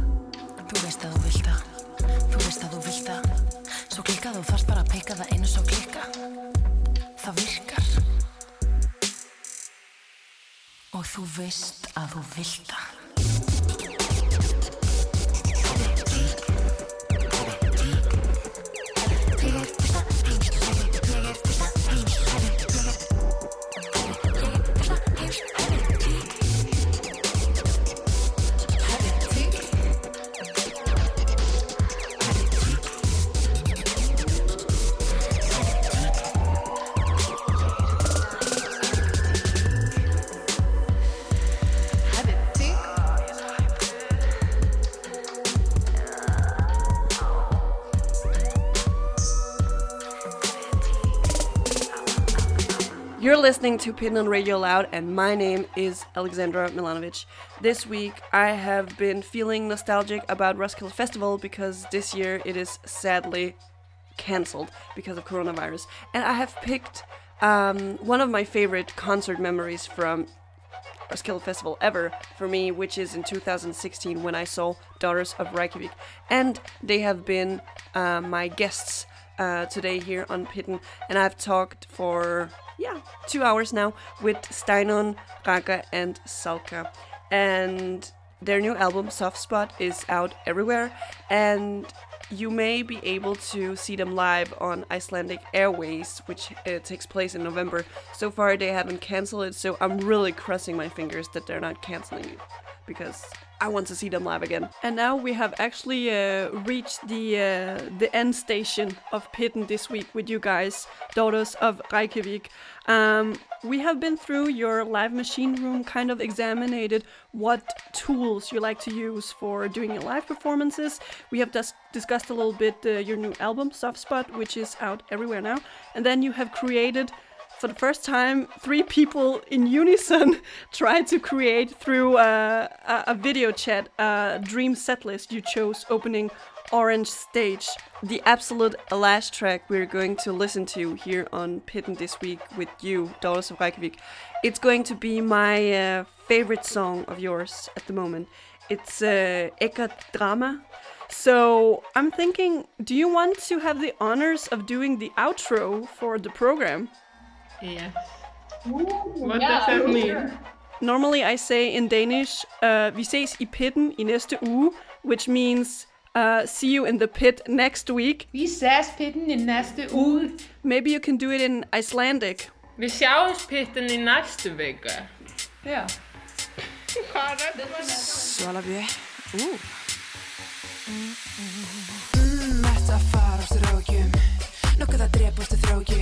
Þú veist að þú vilt það. Þú veist að þú vilt það. Svo klikkað þú þarft bara að peika það einu svo klikka. Það virkar. Og þú veist að þú vilt það listening to Pin on Radio Loud, and my name is Alexandra Milanovic. This week, I have been feeling nostalgic about Roskilde Festival because this year it is sadly cancelled because of coronavirus. And I have picked um, one of my favorite concert memories from Roskilde Festival ever for me, which is in 2016 when I saw Daughters of Reykjavik. And they have been uh, my guests uh, today here on Pitten, and I've talked for yeah. Two hours now with Steinunn, Raka, and Salka, and their new album Soft Spot is out everywhere, and you may be able to see them live on Icelandic Airwaves, which uh, takes place in November. So far, they haven't canceled it, so I'm really crossing my fingers that they're not canceling it because I want to see them live again. And now we have actually uh, reached the uh, the end station of Pitten this week with you guys, Daughters of Reykjavik. Um, we have been through your live machine room, kind of examined what tools you like to use for doing your live performances. We have just discussed a little bit uh, your new album, Soft Spot, which is out everywhere now. And then you have created for the first time, three people in unison tried to create through uh, a, a video chat a dream setlist you chose opening Orange Stage. The absolute last track we're going to listen to here on Pitten this week with you, Daughters of Reykjavik. It's going to be my uh, favorite song of yours at the moment. It's uh, Ekkert Drama. So I'm thinking, do you want to have the honors of doing the outro for the program? Yes. What does that mean? Normally I say in Danish, uh, vi ses i pitten i næste uge, which means Uh, see you in the pit next week. Vi ses pitten i næste uge. Maybe you can do it in Icelandic. Vi sjáumst pittin í næstu viku. Já. Hvað er þetta? Svalabjö Ú Mm, ert að fara á strákjum Nokkuð að drepast að þrákju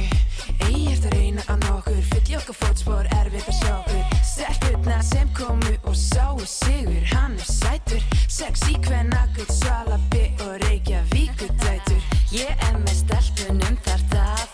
Egi að reyna að ná okkur. Fyll okkar fótspor, erfitt að sjá okkur. Stelpurna sem komu og sáu sigur Hann er sætur, sexy kvennagull Svalabjö og Reykjavíkur dætur Ég er með stelpunum þar það